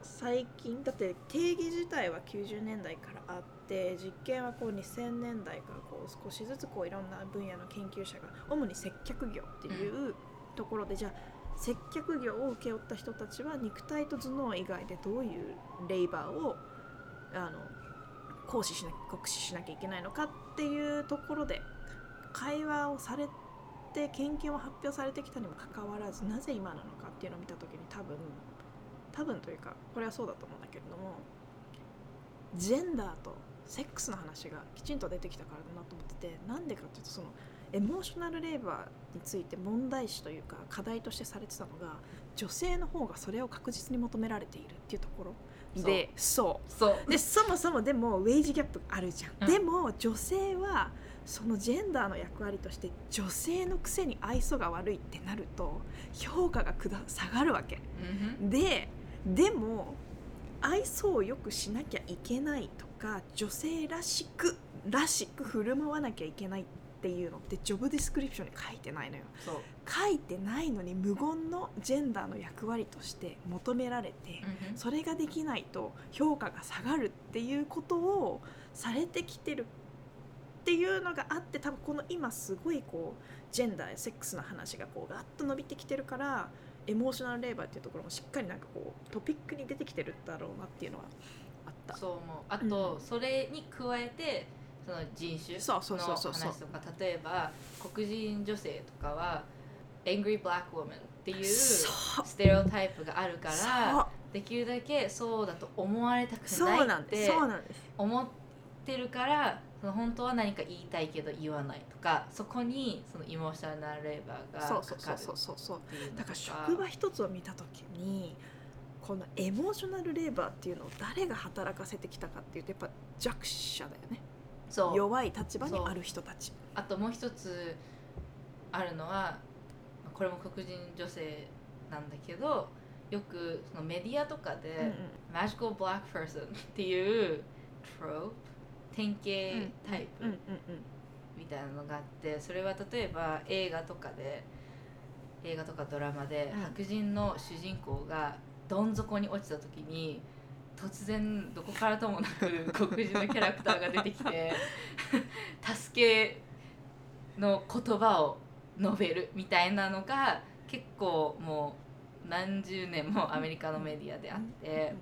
B: 最近だって定義自体は90年代からあって実験はこう2000年代からこう少しずつこういろんな分野の研究者が主に接客業っていうところで、じゃあ接客業を請け負った人たちは肉体と頭脳以外でどういうレイバーをあの行使しな酷使しなきゃいけないのかっていうところで会話をされて研究も発表されてきたにもかかわらずなぜ今なのかっていうのを見た時に多分多分というかこれはそうだと思うんだけれどもジェンダーとセックスの話がきちんと出てきたからだなと思っててなんでかっていうとそのエモーショナルレーバーについて問題視というか課題としてされてたのが女性の方がそれを確実に求められているっていうところ。でそう。
A: そう。
B: でそもそもでもウェイジギャップがあるじゃん、
A: うん。
B: でも女性はそのジェンダーの役割として女性のくせに愛想が悪いってなると評価が下がるわけ。
A: うん
B: ででも愛想をよくしなきゃいけないとか女性らしくらしく振る舞わなきゃいけないっていうのってジョブディスクリプションに書いてないのよ。書いてないのに無言のジェンダーの役割として求められて、
A: うん。
B: それができないと評価が下がるっていうことをされてきてるっていうのがあって多分この今すごいこうジェンダーやセックスの話がこうガッと伸びてきてるからエモーショナルレーバーっていうところもしっかりなんかこうトピックに出てきてるんだろうなっていうのはあった。
A: そう思うあと、
B: うん
A: それに加えてその人種の話とか例えば黒人女性とかは Angry Black Woman っていうステレオタイプがあるからできるだけそうだと思われたくないって思ってるからその本当は何か言いたいけど言わないとかそこにそのイモーショナルレーバーが
B: そう
A: かかる
B: そうそうそう。そうそうだから職場一つを見た時にこのエモーショナルレーバーっていうのを誰が働かせてきたかっていうとやっぱ弱者だよね。
A: そう。
B: 弱い立場にある人たち。
A: あともう一つあるのはこれも黒人女性なんだけどよくそのメディアとかで、マジカルブラック person っていうトロープ典型タイプみたいなのがあってそれは例えば映画とかで映画とかドラマで
B: うん。
A: 白人の主人公がどん底に落ちた時に突然どこからともなく黒人のキャラクターが出てきて 助けの言葉を述べるみたいなのが結構もう何十年もアメリカのメディアであって。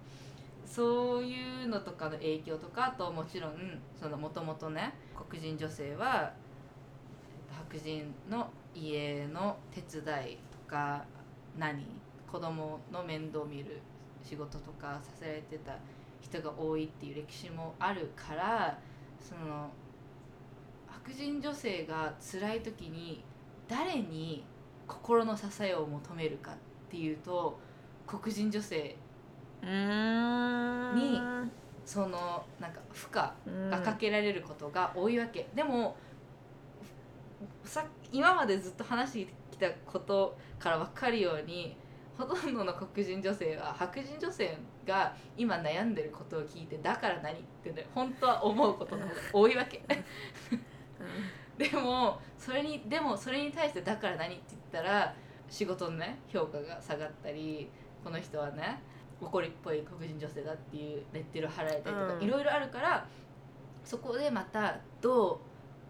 A: そういうのとかの影響とかあともちろんそのもともとね黒人女性は白人の家の手伝いとか何？子供の面倒を見る仕事とかさせられてた人が多いっていう歴史もあるからその白人女性が辛い時に誰に心の支えを求めるかっていうと黒人女性にそのなんか負荷がかけられることが多いわけ、でもさ今までずっと話してきたことから分かるようにほとんどの黒人女性は白人女性が今悩んでることを聞いてだから何ってね本当は思うことの方が多いわけ。でもそれにでもそれに対してだから何って言ったら仕事のね評価が下がったりこの人はね怒りっぽい黒人女性だっていうレッテルを貼られたりとか、
B: うん。
A: いろいろあるからそこでまたど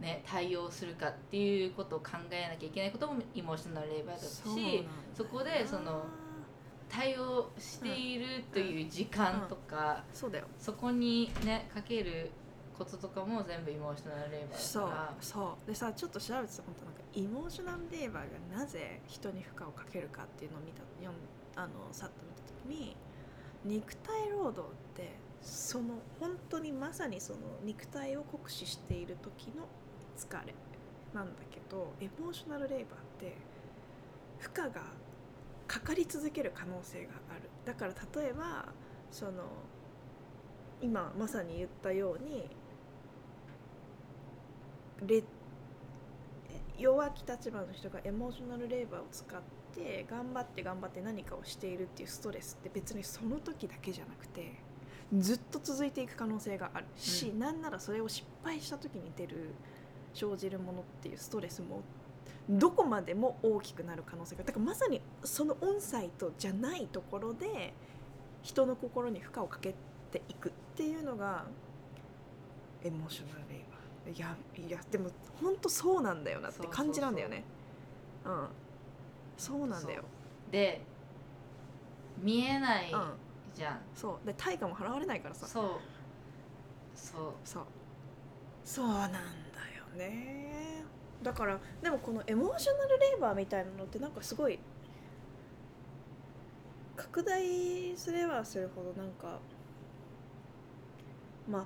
A: う、ね、対応するかっていうことを考えなきゃいけないこともイモーショナルレーバーだし
B: そ
A: こでその対応しているという時間とか、
B: そうだよ。
A: そこにねかけることとかも全部イモーショナルレーバーだから。
B: そうでさちょっと調べてた本当なんかイモーショナルレーバーがなぜ人に負荷をかけるかっていうのを見た読んあのさっと見た時に肉体労働ってその本当にまさにその肉体を酷使している時の疲れなんだけどエモーショナルレーバーって負荷がかかり続ける可能性がある。だから例えばその今まさに言ったように弱き立場の人がエモーショナルレーバーを使って頑張って頑張って何かをしているっていうストレスって別にその時だけじゃなくてずっと続いていく可能性があるし、
A: うん。
B: なんならそれを失敗した時に出る生じるものっていうストレスもどこまでも大きくなる可能性がだからまさにそのオンサイトじゃないところで人の心に負荷をかけていくっていうのがエモーショナルレイバー。いやいやでも本当そうなんだよなって感じなんだよね。うんそうなんだよ。
A: で見えない
B: うん。
A: じゃん、
B: そう。で対価も払われないからさ。
A: そう。そう。
B: そう。そうなんだよね。だからでもこのエモーショナルレーバーみたいなのってなんかすごい拡大すればするほどなんかまあ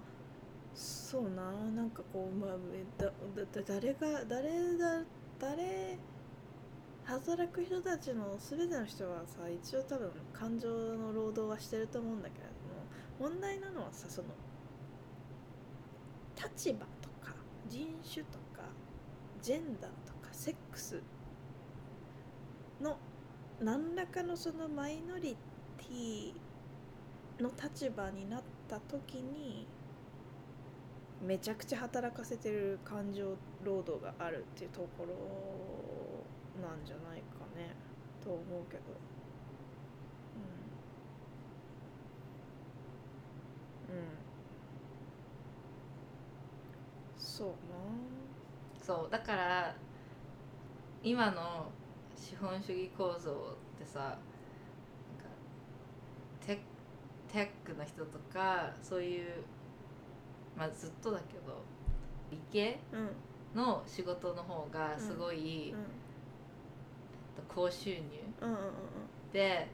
B: そうな。なんかこう、まあ、えだだだ誰が誰だ誰働く人たちの全ての人はさ一応多分感情の労働はしてると思うんだけれども問題なのはさその立場とか人種とかジェンダーとかセックスの何らかのそのマイノリティの立場になった時にめちゃくちゃ働かせてる感情労働があるっていうところなんじゃないかねと思うけど。うん。うん。そう
A: そうだから今の資本主義構造ってさなんかテテックの人とかそういうまあずっとだけど理系
B: なうん。
A: の仕事の方がすごい、
B: うん
A: 高収入。
B: うんうんうんうん。
A: で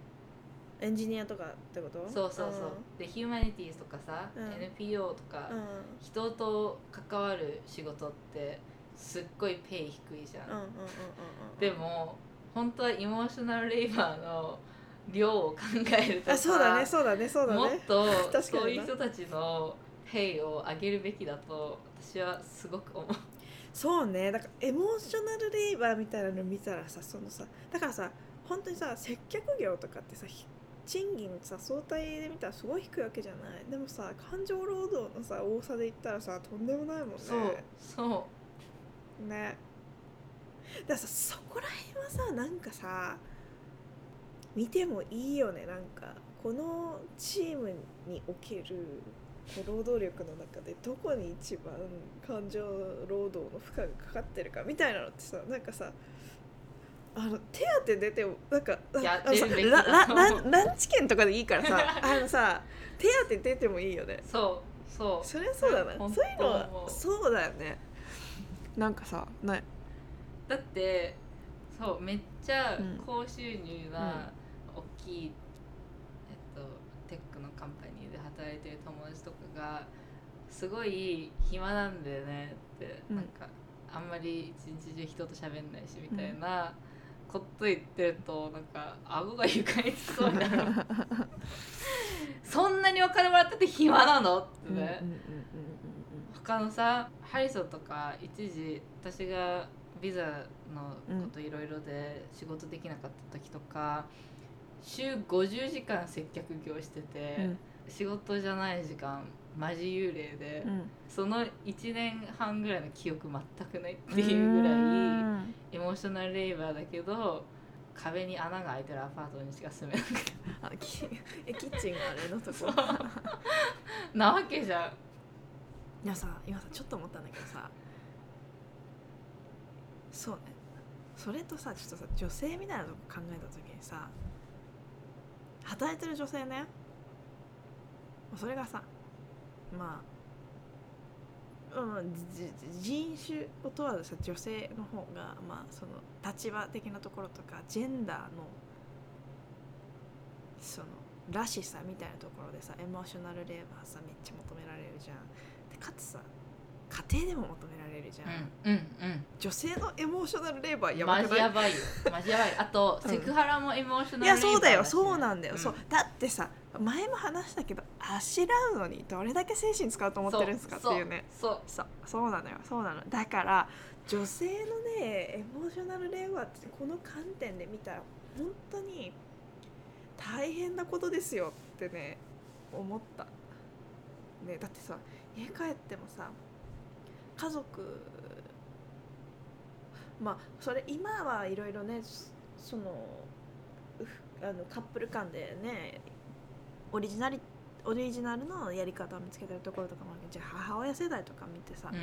B: エンジニアとかってこと？
A: そうそうそう、でヒューマニティーズとかさ、
B: うん。
A: NPO とか、
B: うんうん。
A: 人と関わる仕事ってすっごいペイ低いじゃん、
B: うんうんうんうんうん
A: でも本当はイモーショナルレイバーの量を考えると
B: あそうだねそうだねそうだね。
A: もっとそういう人たちのペイを上げるべきだと私はすごく思う
B: そうね。だからエモーショナルレイバーみたいなの見たらさそのさだからさ本当にさ接客業とかってさひ賃金さ相対で見たらすごい低いわけじゃない。でもさ感情労働のさ多さで言ったらさとんでもないもんね。
A: そう。そ
B: ね。だからさそこら辺はさなんかさ見てもいいよねなんか。このチームにおける労働力の中でどこに一番感情労働の負荷がかかってるかみたいなのってさなんかさあの手当出てもなんか ランチ券とかでいいからさあのさ 手当出てもいいよね。
A: うそうそう。
B: そりゃそうだな。そういうのはそうだよね。なんかさな
A: だってそうめっちゃ
B: うん。
A: 高収入な大きい、えっと、テックのカンパニ働いてる友達とかがすごい暇なんだよねって、
B: うん。
A: なんかあんまり一日中人と喋んないしみたいなこと言ってるとなんか顎が床につきそうになるそんなにお金もらってて暇なのってね、
B: うんうんうんうんうん
A: 他のさハリソンとか一時私がビザのこといろいろで仕事できなかった時とか、週50時間接客業してて、
B: うん
A: 仕事じゃない時間マジ幽霊で、
B: うん。
A: その1年半ぐらいの記憶全くないっていうぐらい
B: うん。
A: エモーショナルレイバーだけど壁に穴が開いてるアパートにしか住めなくて。
B: あき えキッチンがあれのとこ。
A: なわけじゃん。
B: いやさ今さちょっと思ったんだけどさ。そうね。それとさちょっとさ女性みたいなとこ考えた時にさ働いてる女性ねそれがさまあうん人種を問わずさ女性の方がまあその立場的なところとかジェンダーのそのらしさみたいなところでさエモーショナルレーバーさめっちゃ求められるじゃん。でかつさ家庭でも求められるじゃん、
A: うんうん
B: 女性のエモーショナルレバー
A: うん
B: やばくない？
A: マジやばいよ。マジやばい。あと、
B: うん
A: セクハラもエモーショ
B: い
A: ナル
B: やそうだよ。
A: し
B: そうなんだよ、
A: ん。
B: そう。だってさ前も話したけどあしらうのにどれだけ精神使うと思ってるんですかっていうね。
A: そう
B: そう。そうなのよ。そうなの。だから女性のねエモーショナルレバーってこの観点で見たら本当に大変なことですよってね思った。ねだってさ家帰ってもさ家族まあそれ今はいろいろねそそのうあのカップル間でねオリジナリオリジナルのやり方を見つけてるところとかもあるけどじゃあ母親世代とか見てさ、
A: うん。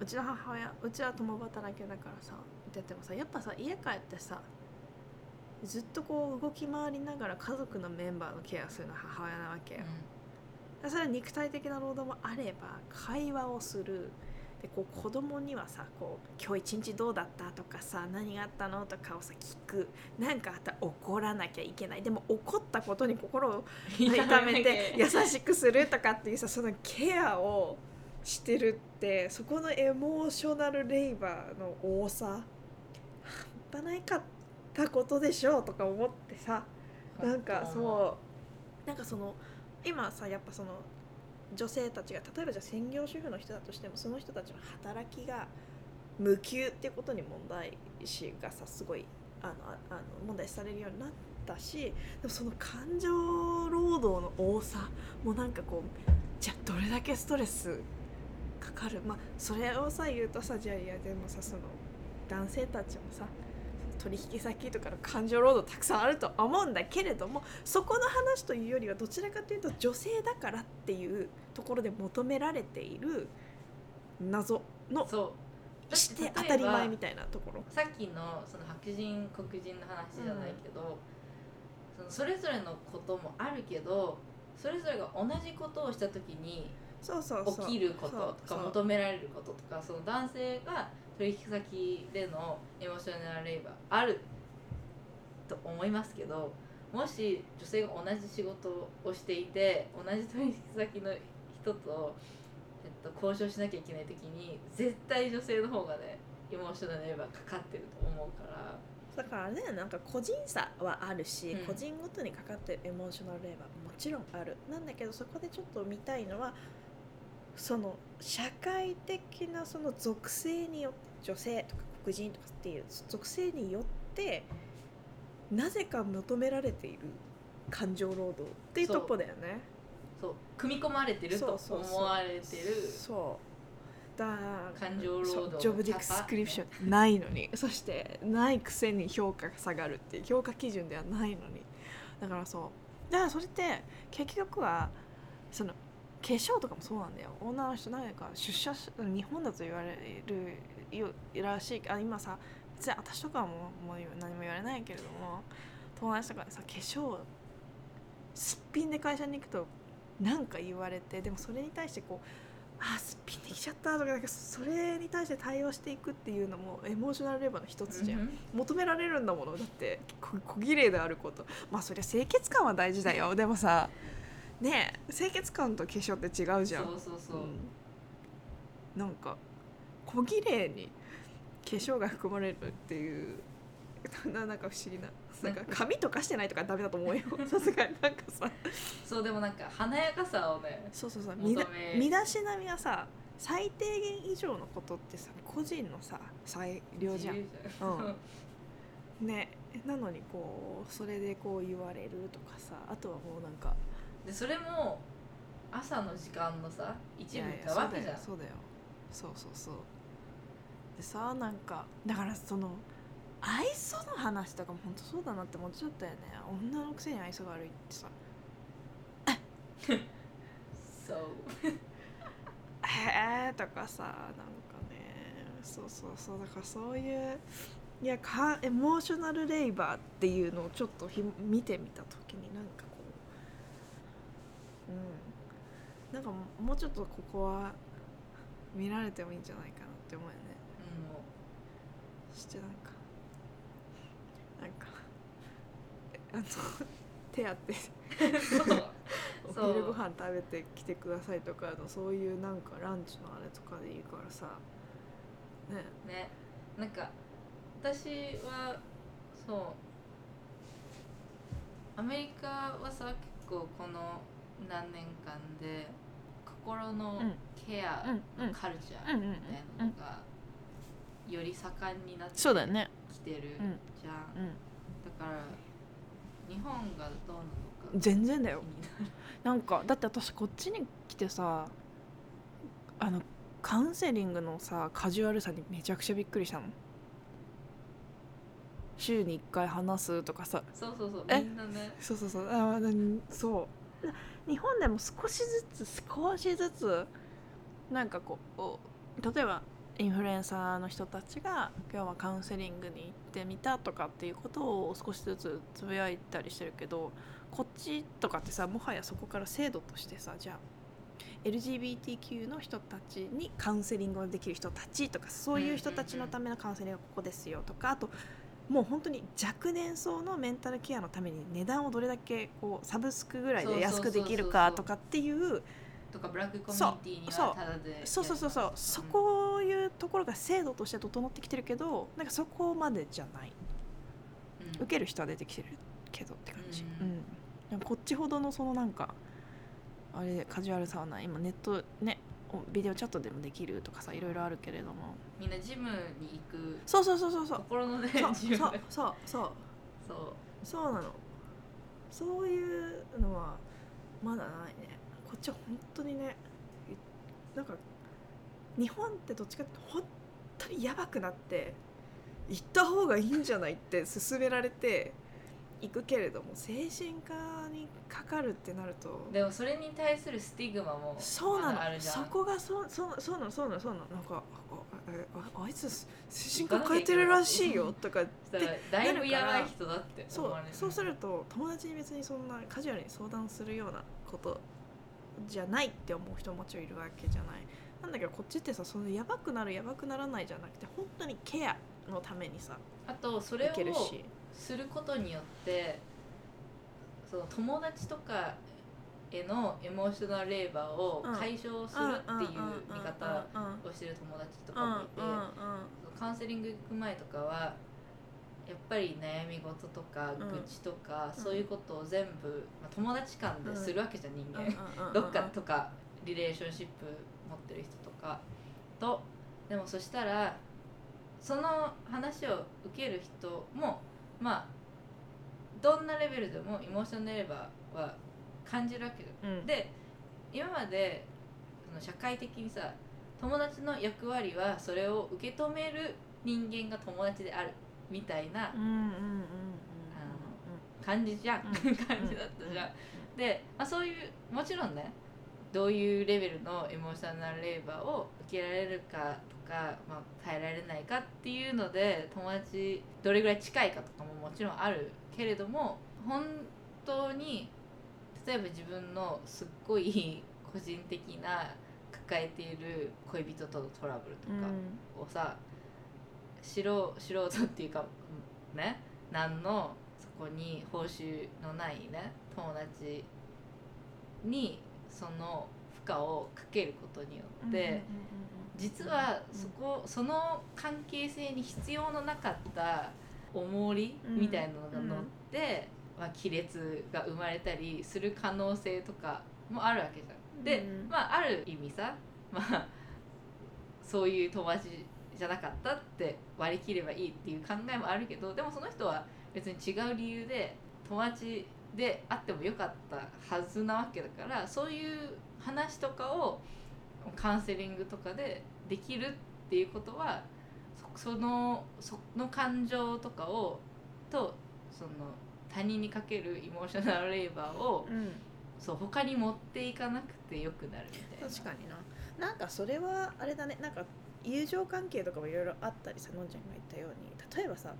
B: うちの母親うちは共働きだからさ見ててもさやっぱさ家帰ってさずっとこう動き回りながら家族のメンバーのケアするのは母親なわけよ、それは肉体的な労働もあれば会話をするでこう子供にはさこう今日一日どうだったとかさ何があったのとかをさ聞く。なんかあったら怒らなきゃいけない。でも怒ったことに心を痛めて 優しくするとかっていうさそのケアをしてるってそこのエモーショナルレイバーの多さ半端ないかったことでしょうとか思ってさなんかそうなんかその今さやっぱその女性たちが例えばじゃ専業主婦の人だとしてもその人たちの働きが無給っていうことに問題視がさすごいあのああの問題視されるようになったしでもその感情労働の多さもなんかこうじゃあどれだけストレスかかる。まあそれをさ言うとさじゃあいやでもさその男性たちもさ取引先とかの感情労働たくさんあると思うんだけれどもそこの話というよりはどちらかというと女性だからっていうところで求められている謎のして当たり前みたいなところ。
A: さっきのその白人黒人の話じゃないけど、そのそれぞれのこともあるけどそれぞれが同じことをした時に
B: そうそうそう。
A: 起きることとか求められることとかその男性が取引先でのエモーショナルレイバーあると思いますけどもし女性が同じ仕事をしていて同じ取引先の人と、えっと、交渉しなきゃいけない時に絶対女性の方がねエモーショナルレイバーかかってると思うから。
B: だからねなんか個人差はあるし、
A: うん。
B: 個人ごとにかかってるエモーショナルレーバーももちろんある。なんだけどそこでちょっと見たいのはその社会的なその属性によって女性とか黒人とかっていう属性によってなぜか求められている感情労働っていうとこだよね。
A: そう。組み込まれてると
B: そうそうそう。
A: 思われてる
B: そう。だ
A: 感情労働
B: ジョブディスクリプションないのに。そしてないくせに評価が下がるっていう評価基準ではないのに。だからそう。だからそれって結局はその化粧とかもそうなんだよ。女の人なんか出社し日本だと言われるよらしいあ今さ別に私とかはもうもう何も言われないけれども友達とかでさ化粧すっぴんで会社に行くとなんか言われてでもそれに対してこうあすっぴんできちゃったとかなんかそれに対して対応していくっていうのもエモーショナルレバーの一つじゃん、
A: うん。
B: 求められるんだもの。だってこ小綺麗であること。まあそりゃ清潔感は大事だよ。でもさねえ清潔感と化粧って違うじゃん。
A: そうそうそう、
B: うん。なんか小綺麗に化粧が含まれるっていうななんか不思議な。なんか髪とかしてないとかダメだと思うよ。さすがになんかさ。
A: そうでもなんか華やかさをね
B: そうそうそう。みな
A: 求め
B: 身だしなみはさ最低限以上のことってさ個人のさ裁量じゃん。うん。ね。なのにこうそれでこう言われるとかさあとはもうなんか。
A: でそれも朝の時間のさ一部
B: いやいや
A: なわけじゃん
B: そうだよ。そうそうそうそうでさなんかだからその愛想の話とかも本当そうだなって思っちゃったよね。女のくせに愛想が悪いってさ。
A: そう「
B: へえ」とかさなんかね。そうそうそうだからそういういやかエモーショナルレイバーっていうのをちょっとひ見てみた時になんかこううん。なんかもうちょっとここは見られてもいいんじゃないかなって思うよねそしてなんか。なんかえあの手当て。お昼ご飯食べてきてくださいとかのそういうなんかランチのあれとかでいいからさ。ね。
A: ね。なんか私はそう。アメリカはさ結構この何年間で心の
B: うん。
A: ケアのカルチャーみたいなのがより盛んになってきてる
B: うん。
A: じゃん、
B: うん。
A: だから日本がどうなのか
B: 全然だよ。
A: な
B: んかだって私こっちに来てさあのカウンセリングのさカジュアルさにめちゃくちゃびっくりしたの。週に1回話すとかさ。
A: そうそうそう
B: え？
A: みんなね。
B: そうそうそう。あなそう。日本でも少しずつ少しずつなんかこう例えばインフルエンサーの人たちが今日はカウンセリングに行ってみたとかっていうことを少しずつつぶやいたりしてるけどこっちとかってさもはやそこから制度としてさじゃあ LGBTQ の人たちにカウンセリングをできる人たちとかそういう人たちのためのカウンセリングがここですよとかあともう本当に若年層のメンタルケアのために値段をどれだけこうサブスクぐらいで安くできるかとかっていう
A: とかブラックコミュニティに
B: そう。
A: はただで
B: そうそうそうそう。そこいうところが制度として整ってきてるけどなんかそこまでじゃない。
A: うん。
B: 受ける人は出てきてるけどって感じ、
A: う
B: うん。こっちほどのそのなんかあれカジュアルさはない。今ネットねおビデオチャットでもできるとかさいろいろあるけれども。
A: みんなジムに行く
B: そうそうそうそうそう。
A: 心のね
B: そう
A: ジム
B: そうそうそう。
A: そう。
B: そうなの。そういうのはまだないね。こっちは本当にねいなんか日本ってどっちかって本当にやばくなって行った方がいいんじゃないって勧められて行くけれども精神科にかかるってなると。
A: でもそれに対するスティグマも
B: そうなの。そこがそうそうそうなのそうなのそうなのなんかあえああいつ精神科変えてるらしいよとか
A: だからだいぶやばい。人だって
B: そうそうすると友達に別にそんなカジュアルに相談するようなことじゃないって思う人ももちろんいる。わけじゃないなんだけどこっちってさそのやばくなるやばくならないじゃなくて本当にケアのためにさ
A: あとそれを
B: し。
A: することによってその友達とかへのエモーショナルレーバーを解消するっていう見方をしてる友達とかもいてカウンセリング行く前とかはやっぱり悩み事とか
B: うん。
A: 愚痴とか、
B: うん。
A: そういうことを全部、まあ、友達間でするわけじゃん人間、どっかとかリレーションシップ持ってる人とかとでもそしたらその話を受ける人もまあどんなレベルでもエモーショナルレバーは感じるわけよ。
B: うん。
A: で今までその社会的にさ友達の役割はそれを受け止める人間が友達であるみたいな感じじゃん、
B: うん。
A: 感じだったじゃん、で、まあ、そういうもちろんねどういうレベルのエモーショナルレーバーを受けられるかとか、まあ、耐えられないかっていうので友達どれぐらい近いかとかももちろんあるけれども本当に例えば自分のすっごい個人的な抱えている恋人とのトラブルとかをさ、素人素人っていうかね何のそこに報酬のないね友達にその負荷をかけることによって、実はそこその関係性に必要のなかった重りみたいなのが乗って、まあ、亀裂が生まれたりする可能性とかもあるわけじゃん。で、
B: うん
A: まあある意味さ、まあ、そういう友達じゃなかったって割り切ればいいっていう考えもあるけどでもその人は別に違う理由で友達であってもよかったはずなわけだからそういう話とかをカウンセリングとかでできるっていうことはそそのその感情とかをとその他人にかけるエモーショナルレーバーを
B: うん。
A: そう他に持っていかなくてよくなるみたいな。
B: 確かにな。なんかそれはあれだね。なんか友情関係とかもいろいろあったりさのんちゃんが言ったように。例えばさ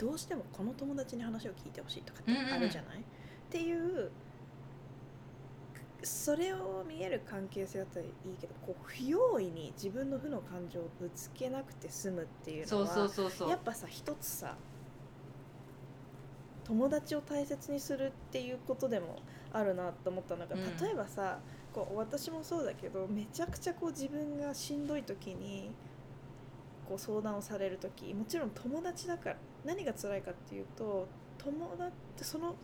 B: どうしてもこの友達に話を聞いてほしいとかってあるじゃない、っていうそれを見える関係性だったらいいけどこう不用意に自分の負の感情をぶつけなくて済むっていうのは
A: そうそうそうそう。
B: やっぱさ一つさ友達を大切にするっていうことでもあるなと思ったのが、
A: うん。
B: 例えばさこう私もそうだけどめちゃくちゃこう自分がしんどい時にこう相談をされる時もちろん友達だから何が辛いかっていうと友達その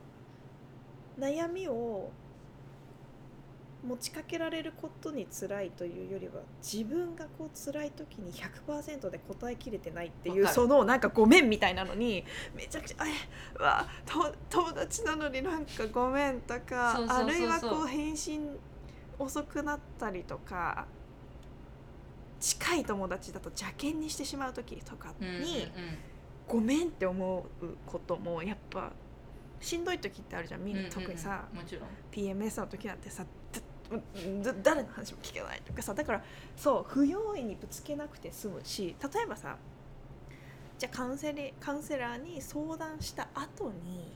B: 悩みを持ちかけられることに辛いというよりは自分がこう辛い時に100%で答えきれてないっていうそのなんかごめんみたいなのにめちゃくちゃ「えわと友達なのになんかごめん」とかあるいはこう返信遅くなったりとか近い友達だと邪険にしてしまう時とかに、
A: うんうんうん
B: ごめんって思うこともやっぱしんどい時ってあるじゃんみんな、
A: うんうん。うん
B: 特にさ。
A: もちろん。
B: PMS の時なんてさ誰の話も聞けないとかさだからそう不用意にぶつけなくて済むし例えばさじゃあカウンセリカウンセラーに相談した後に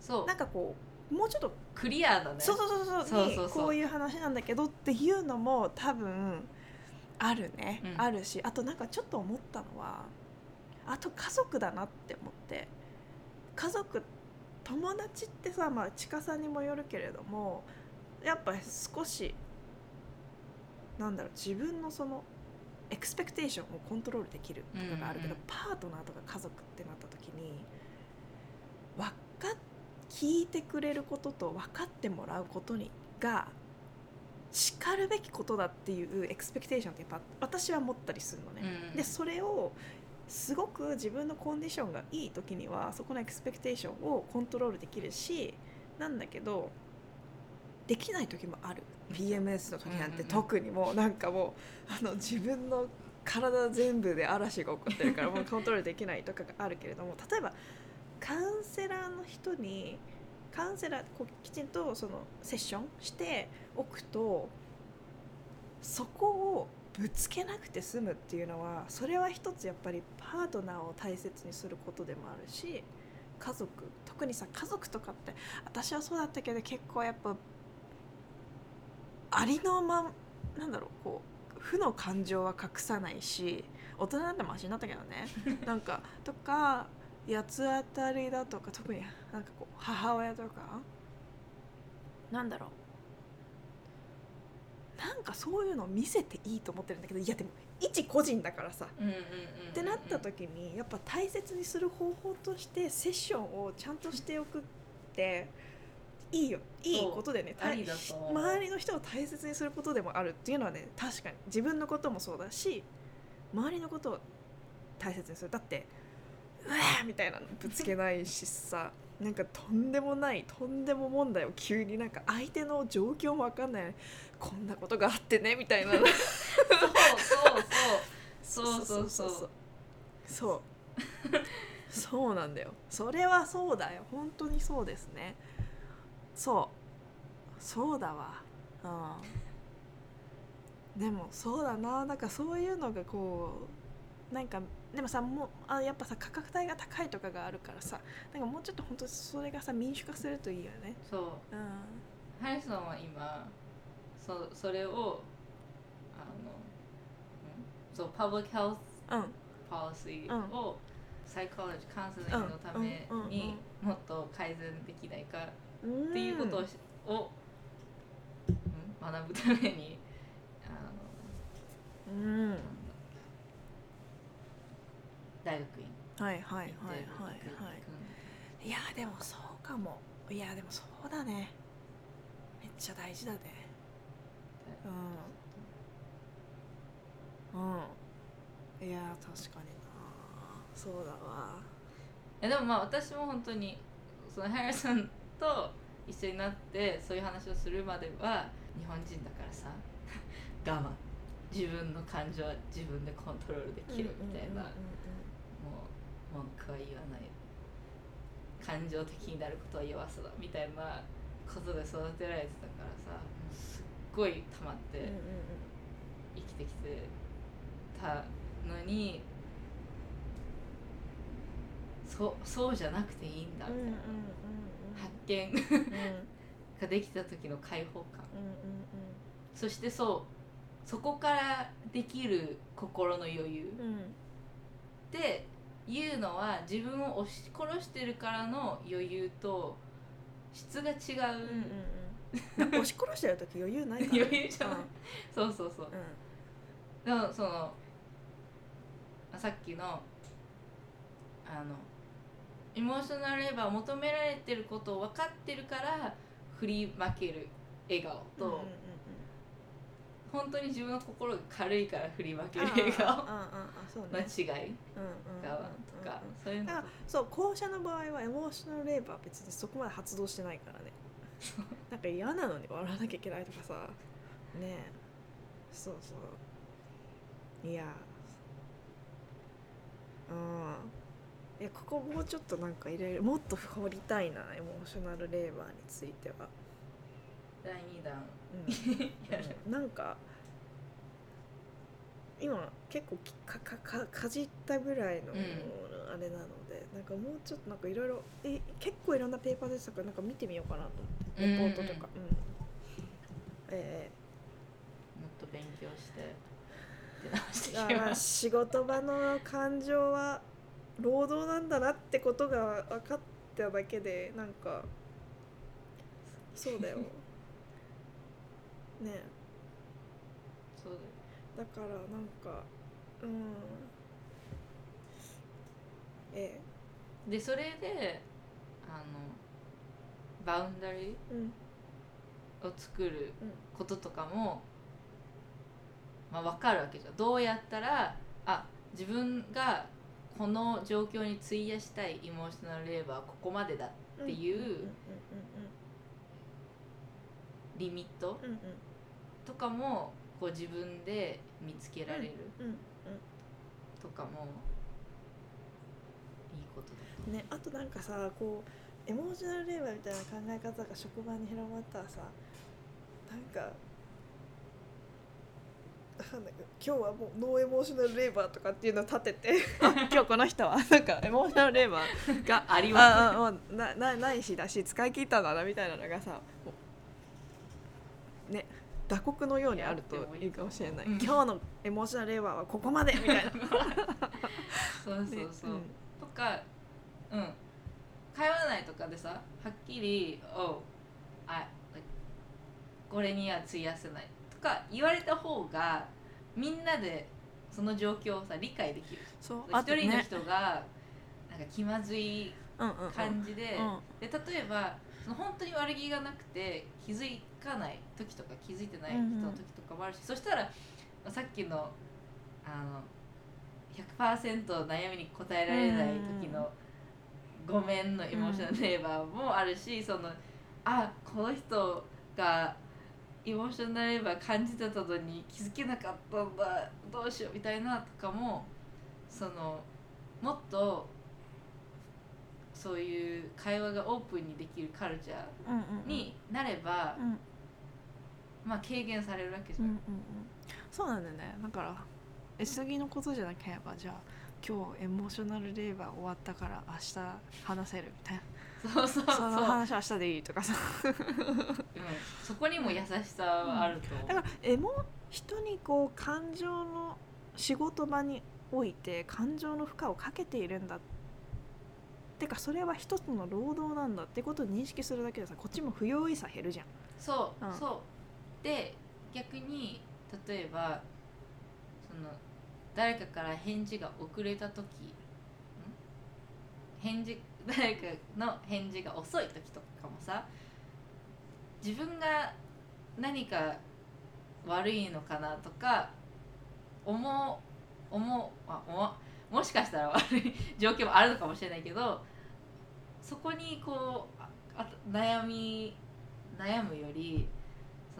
A: そう。
B: なんかこうもうちょっと
A: クリアだね。
B: そうそうそうそうに
A: そうそうそう。
B: こういう話なんだけどっていうのも多分あるね、
A: うん。
B: あるしあとなんかちょっと思ったのはあと家族だなって思って家族友達ってさ、まあ、近さにもよるけれどもやっぱ少しなんだろう自分のそのエクスペクテーションをコントロールできるとかがあるけど、
A: うんうん
B: パートナーとか家族ってなった時にわかっ聞いてくれることと分かってもらうことにがしかるべきことだっていうエクスペクテーションってやっぱ私は持ったりするのね。
A: うん
B: でそれをすごく自分のコンディションがいい時にはそこのエクスペクテーションをコントロールできるしなんだけどできない時もある。PMS の時なんて特にもうなんかもうあの自分の体全部で嵐が起こってるから もうコントロールできないとかがあるけれども例えばカウンセラーの人にカウンセラーこうきちんとそのセッションしておくとそこをぶつけなくて済むっていうのはそれは一つやっぱりパートナーを大切にすることでもあるし家族特にさ家族とかって私はそうだったけど結構やっぱありのまんなんだろうこう負の感情は隠さないし大人なんてマシになったけどね。なんかとか八つ当たりだとか特になんかこう母親とか。なんだろうなんかそういうのを見せていいと思ってるんだけどいやでも一個人だからさ
A: うんうんうんうん
B: ってなった時にやっぱ大切にする方法としてセッションをちゃんとしておくっていいよ。いいことでね周りの人を大切にすることでもあるっていうのはね確かに。自分のこともそうだし周りのことを大切にする。だってうわーみたいなのぶつけないしさなんかとんでもないとんでも問題を急になんか相手の状況も分かんないこんなことがあってねみたいな。
A: そうそうそう。そうそうそう。
B: そう。そうなんだよ。それはそうだよ。本当にそうですね。そう。そうだわ。うん。でもそうだな。なんかそういうのがこうなんかでもさもうあやっぱさ価格帯が高いとかがあるからさなんかもうちょっと本当それがさ民主化するといいよね。
A: そう。
B: う
A: ハリソンは今そそれをあのんそうパブリックヘルス
B: んうん。
A: ポリシー
B: うん。
A: をサイコロジーカウンセリングのためにもっと改善できないか
B: うん
A: っていうことを学ぶためにあの
B: うん
A: 大学院
B: はいはいはいはいいやでもそうかも。いやでもそうだね。めっちゃ大事だねうん。うん。いや確かになそうだわ。
A: えでもまあ私も本当にそのハリソンと一緒になってそういう話をするまでは日本人だからさ 我慢。自分の感情は自分でコントロールできるみたいな、もう文句は言わない。感情的になることは弱さだみたいなことで育てられてたからさすっごい溜まって生きてきてたのにそうそうじゃなくていいんだみたいな、発見 ができた時の解放感。そしてそうそこからできる心の余裕
B: うん。
A: いうのは自分を押し殺してるからの余裕と質が違う、
B: うんうんうん 押し殺してる時余裕ないから。
A: 余裕じゃない？そうそうそう。
B: うん。
A: でもそのさっきのあのエモーショナルレバーを求められてることを分かってるから振り負ける笑顔と、
B: うんうんうん。
A: 本当に自分の心が軽いから振り負け
B: うん
A: る笑顔。の
B: ね。
A: 違い。
B: うんうんうん
A: 側とかそういうの
B: だからそう後者の場合はエモーショナルレーバーは別にそこまで発動してないからね なんか嫌なのに笑わなきゃいけないとかさ。ねえ。そうそう。いや。うん。いやここもうちょっとなんか入れるもっと掘りたいなエモーショナルレーバーについては、
A: 第2弾。
B: うん。
A: や。る
B: なんか今結構きかかかかじったぐらいの
A: うん。
B: あれなので、なんかもうちょっとなんかいろいろえ結構いろんなペーパーでしたか？らなんか見てみようかなと思って。レポートとか、うん。え
A: もっと勉強して。ます
B: 仕事場の感情は労働なんだなってことが分かっただけでなんかそうだよ。ねだからなんかうん。え
A: でそれであのバウンダリーを作る
B: うん
A: こととかも、まあ、分かるわけじゃん。どうやったらあ自分がこの状況に費やしたいイモーショナルレーバーはここまでだっていうリミットとかもこう自分で見つけられるとかもいいことだ
B: う。んねあとなんかさこう emotional labor みたいな考え方が職場に広まったらさなんか今日はもう no emotional labor とかっていうのを立てて あ今日この人はなんか emotional labor が
A: あります
B: ななないしだし使い切ったんだなみたいなのがさね打刻のようにあるといいかもしれない、
A: うん。
B: 今日のエモーショナルレーバーはここまでみたいな。
A: そうそう
B: ね
A: そう、
B: ん。
A: とかうん。会話内とかでさはっきり「おうあこれには費やせない」とか言われた方がみんなでその状況をさ理解できる。
B: そう
A: 一人の人がなんか気まずい感じで,、
B: うん
A: で例えばその本当に悪気がなくて気づかない時とか気づいてない人の時とかもあるし、そしたらさっきのあの100%悩みに答えられない時の「ごめん」のエモーショナルレーバーもあるし、そのあこの人がエモーショナルレーバー感じてたのに気づけなかったんだどうしようみたいなとかもそのもっとそういう会話がオープンにできるカルチャ
B: うんうんうん。
A: ーになれば、
B: うん
A: まあ軽減されるわけじゃん。
B: うんうんうん。そうなんだよね。だからえ次のことじゃなければじゃあ今日エモーショナルレーバー終わったから明日話せるみたい
A: そうそうそう。
B: なその話明日でいいとかさ。
A: うん、そこにも優しさはあると思う、
B: だからエモ人にこう感情の仕事場において感情の負荷をかけているんだ。てかそれは一つの労働なんだってことを認識するだけでさこっちも不用意さ減るじゃん。
A: そう、
B: うん。
A: そうで逆に例えばその誰かから返事が遅れた時返事 誰かの返事が遅い時とかもさ自分が何か悪いのかなとか思う思うあ思うもしかしたら悪い 状況もあるのかもしれないけどそこにこうああ悩み悩むより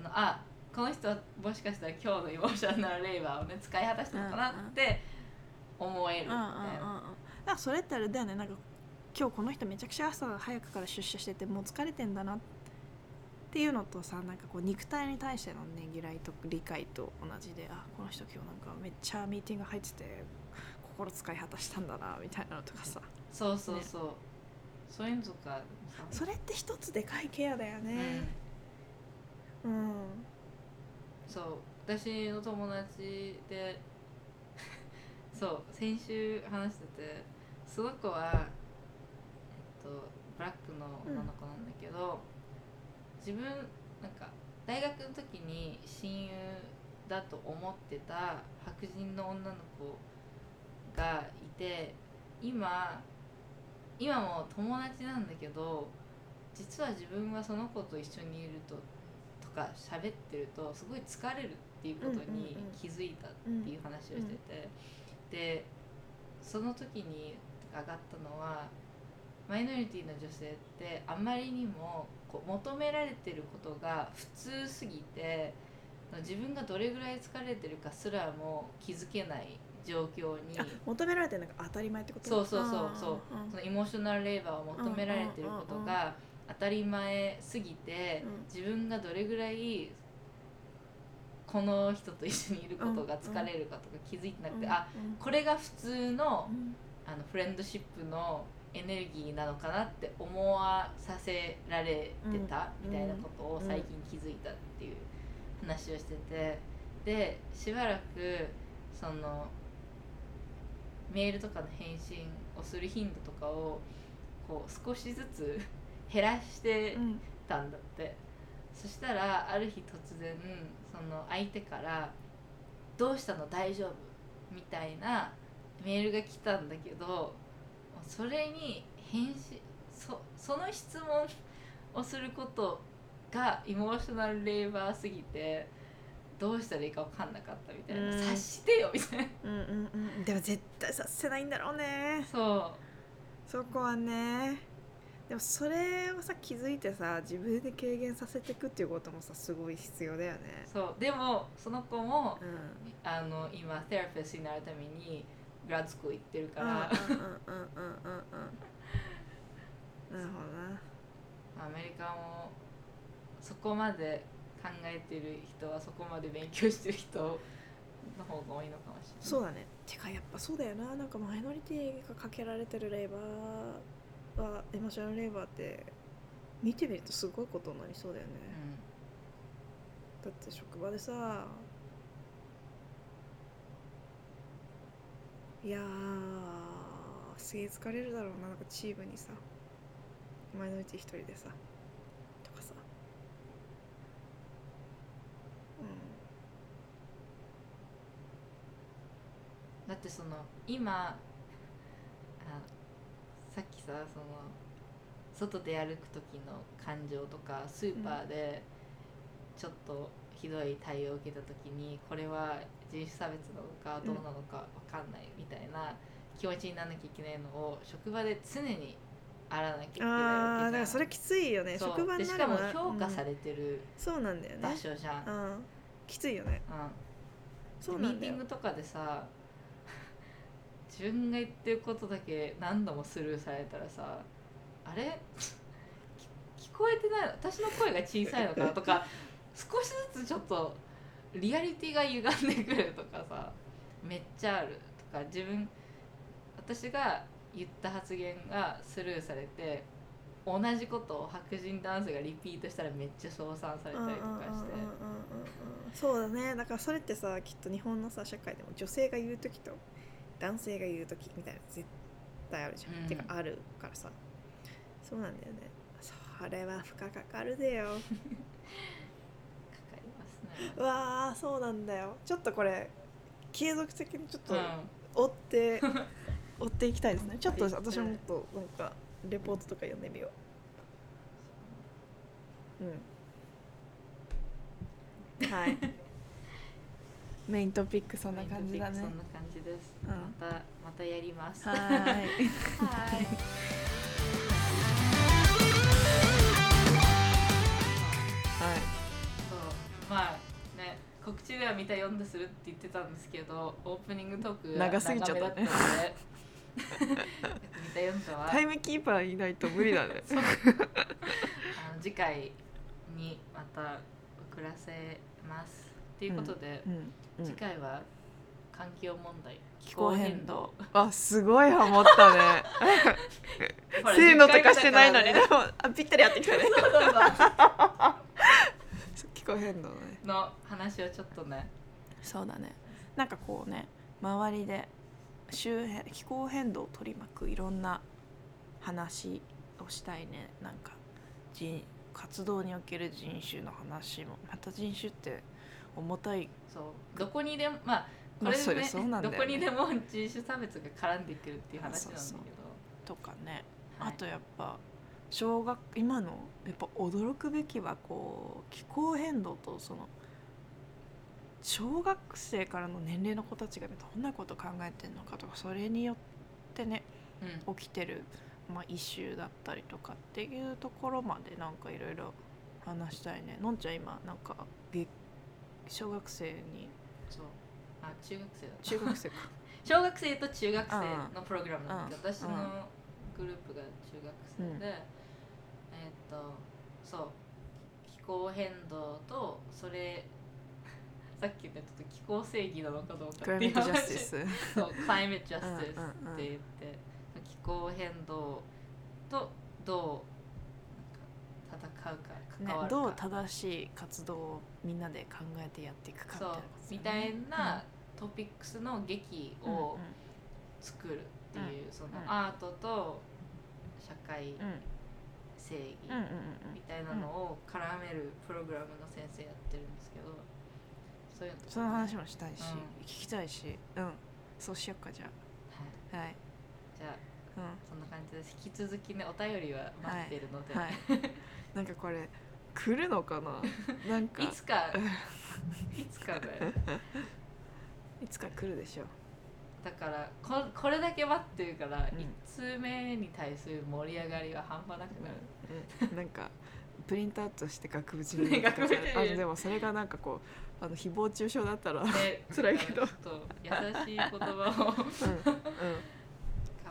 A: のあこの人はもしかしたら今日のエモーショナルレーバーをね使い果たしたのかなって思えるみたい
B: うん。からそれってあれだよね。なんか今日この人めちゃくちゃ朝早くから出社しててもう疲れてんだなっていうのとさなんかこう肉体に対してのねぎらいと理解と同じであこの人今日なんかめっちゃミーティング入ってて心使い果たしたんだなみたいなのとかさ。
A: そうそうそう、そういうのとかさ。
B: それって一つでかいケアだよ
A: うん。
B: ね
A: そう私の友達で そう先週話しててその子はえっとブラックの女の子なんだけど、自分なんか大学の時に親友だと思ってた白人の女の子がいて今今も友達なんだけど実は自分はその子と一緒にいるとか喋ってるとすごい疲れるっていうことに気づいたっていう話をしてて、でその時に上がったのはマイノリティの女性ってあまりにもこう求められてることが普通すぎて自分がどれぐらい疲れてるかすらも気づけない状況に
B: あ求められてるのが当たり前ってこと
A: そうそうそうそう。そのイモーショナルレーバーを求められてることが当たり前すぎて
B: うん。
A: 自分がどれぐらいこの人と一緒にいることが疲れるかとか気づいてなくて、あ
B: うん。
A: これが普通の
B: うん。
A: あのフレンドシップのエネルギーなのかなって思わさせられてた
B: うん。
A: みたいなことを最近気づいたっていう話をしててでしばらくそのメールとかの返信をする頻度とかをこう少しずつ減らして
B: うん
A: たんだって。そしたらある日突然その相手から「どうしたの？大丈夫?」みたいなメールが来たんだけどそれに返信そその質問をすることがイモーショナルレーバーすぎてどうしたらいいか分かんなかった？みたいな。
B: うん
A: 察してよみたいな。
B: うんうんうん。でも絶対させないんだろうね。
A: そ
B: そこはねでもそれをさ気づいてさ自分で軽減させていくっていうこともさすごい必要だよね。
A: うそう。でもその子も
B: うん。
A: あの今セラピストになるためにグラッツコ行ってるから、
B: うんうんうんうんうんうんなるほ
A: アメリカもそこまで考えてる人はそこまで勉強してる人の方が多いのかもしれない。
B: そうだね。てかやっぱそうだよな。なんかマイノリティがかけられてるレーバーはエモーショナルレーバーって見てみるとすごいことになりそうだよね、だって職場でさいやーすげえ疲れるだろうな。なんかチームにさマイノリティ一人でさとかさ。
A: うん、だってその今あさっきさその外で歩く時の感情とかスーパーでちょっとひどい対応を受けた時にこれは人種差別なのかどうなのか分かんないみたいな気持ちにならなきゃいけないのを職場で常にあらなきゃいけ
B: うん、
A: ないわ
B: あーだ
A: けじゃん。
B: からそれきついよね。
A: そう。
B: 職場
A: でしかも評価さ
B: うん
A: れてる
B: そうなんだよね。
A: 場所じゃん、
B: きついよね。そうなんだよ。
A: ミーティングとかでさ自分が言ってることだけ何度もスルーされたらさあれ？聞こえてない私の声が小さいのかなとか 少しずつちょっとリアリティが歪んでくるとかさめっちゃあるとか自分私が言った発言がスルーされて同じことを白人男性がリピートしたらめっちゃ称賛されたりとかして。
B: そうだね。だからそれってさきっと日本のさ社会でも女性が言う時と男性が言う時みたいな絶対あるじゃん、
A: うん。
B: てかあるからさ。そうなんだよね。それは負荷かかるでよ。
A: かかりますね。
B: うわーそうなんだよ。ちょっとこれ継続的にちょっと
A: うん。
B: 追って、追っていきたいですね。ちょっと私ももっとなんかレポートとか読んでみよう。うん。はい メイントピックそんな感じだね
A: そんな感じです。
B: うん
A: またまたやります。
B: はーい
A: はい。
B: はい
A: そうまあね告知では見た読んでするって言ってたんですけどオープニングトークが
B: 長すぎちゃったねタイムキーパーいないと無理だね
A: あの次回にまた送らせます。ということで、次回は環境問題。
B: 気候変動。あすごいハマったね。せーのとかしてないのに
A: 10
B: ね
A: 回目だからね。
B: あぴったりやってきたね。気候変動ね。
A: の話をちょっとね。
B: そうだね。なんかこうね周りで周辺気候変動を取り巻くいろんな話をしたいね。なんか人活動における人種の話も。また人種って重たい。
A: そう。どこにでもまあこ
B: まあそ
A: れね
B: りゃそうなんだよね。
A: どこにでも人種差別が絡んでくるっていう話なんだけど。
B: そうとかね、
A: はい。
B: あとやっぱ小学今のやっぱ驚くべきはこう気候変動とその小学生からの年齢の子たちがどんなこと考えてるのかとかそれによってね
A: うん。
B: 起きてる、まあ、イシューだったりとかっていうところまでなんかいろいろ話したいね。のんちゃん今なんかげ小学生に。
A: そう。あ中学生だ
B: 中学生か。
A: 小学生と中学生のプログラムなんだけど
B: うん。
A: 私のグループが中学生で、
B: うん。
A: えーっとそう。気候変動とそれ さっき言ったちょっと気候正義なのかどうか
B: クライメット
A: っていう話。
B: ジャスティス。
A: そうクライメットジャスティスって言って。気候変動とどう戦うか
B: ね
A: 関わるか、
B: どう正しい活動をみんなで考えてやっていくかみたい
A: そう
B: なね。
A: みたいなトピックスの劇
B: うん
A: を作るっていう、その
B: うん。
A: アートと社会
B: うん。
A: 正義
B: うんうんうん。
A: みたいなのを絡めるプログラムの先生やってるんですけどそういうの
B: その話もしたいし、
A: うん。
B: 聞きたいし。うん。そうしよっかじゃ
A: はい、
B: あはい。
A: じゃあ
B: うん。
A: そんな感じです。引き続きねお便りは待ってるので、
B: はいなんかこれ来るのかな？なんか。
A: いつかいつかだよ。
B: いつか来るでしょう。
A: だからここれだけ待ってるから、
B: うん。
A: 1通目に対する盛り上がりは半端なくなる、
B: うん。なんかプリントアウトして
A: 額縁に入れる
B: あのでもそれがなんかこうあの誹謗中傷だったら、うんうん
A: で
B: 辛いけど。
A: ちょっと優しい言葉を。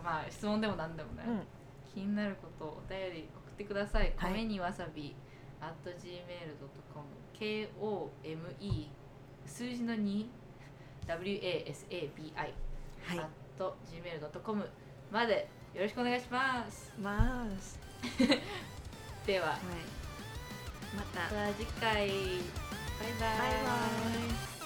A: まあ質問でも何でもね、
B: うん。
A: 気になることをお便り送ってください。
B: はい。
A: 米にわさび。at gmail.com k-o-m-e 数字の2 w-a-s-a-b-i
B: はい。
A: at gmail.com まで。よろしくお願いします。
B: ます。
A: では。
B: はい。また。
A: また次回。バイバイ。
B: バイバイ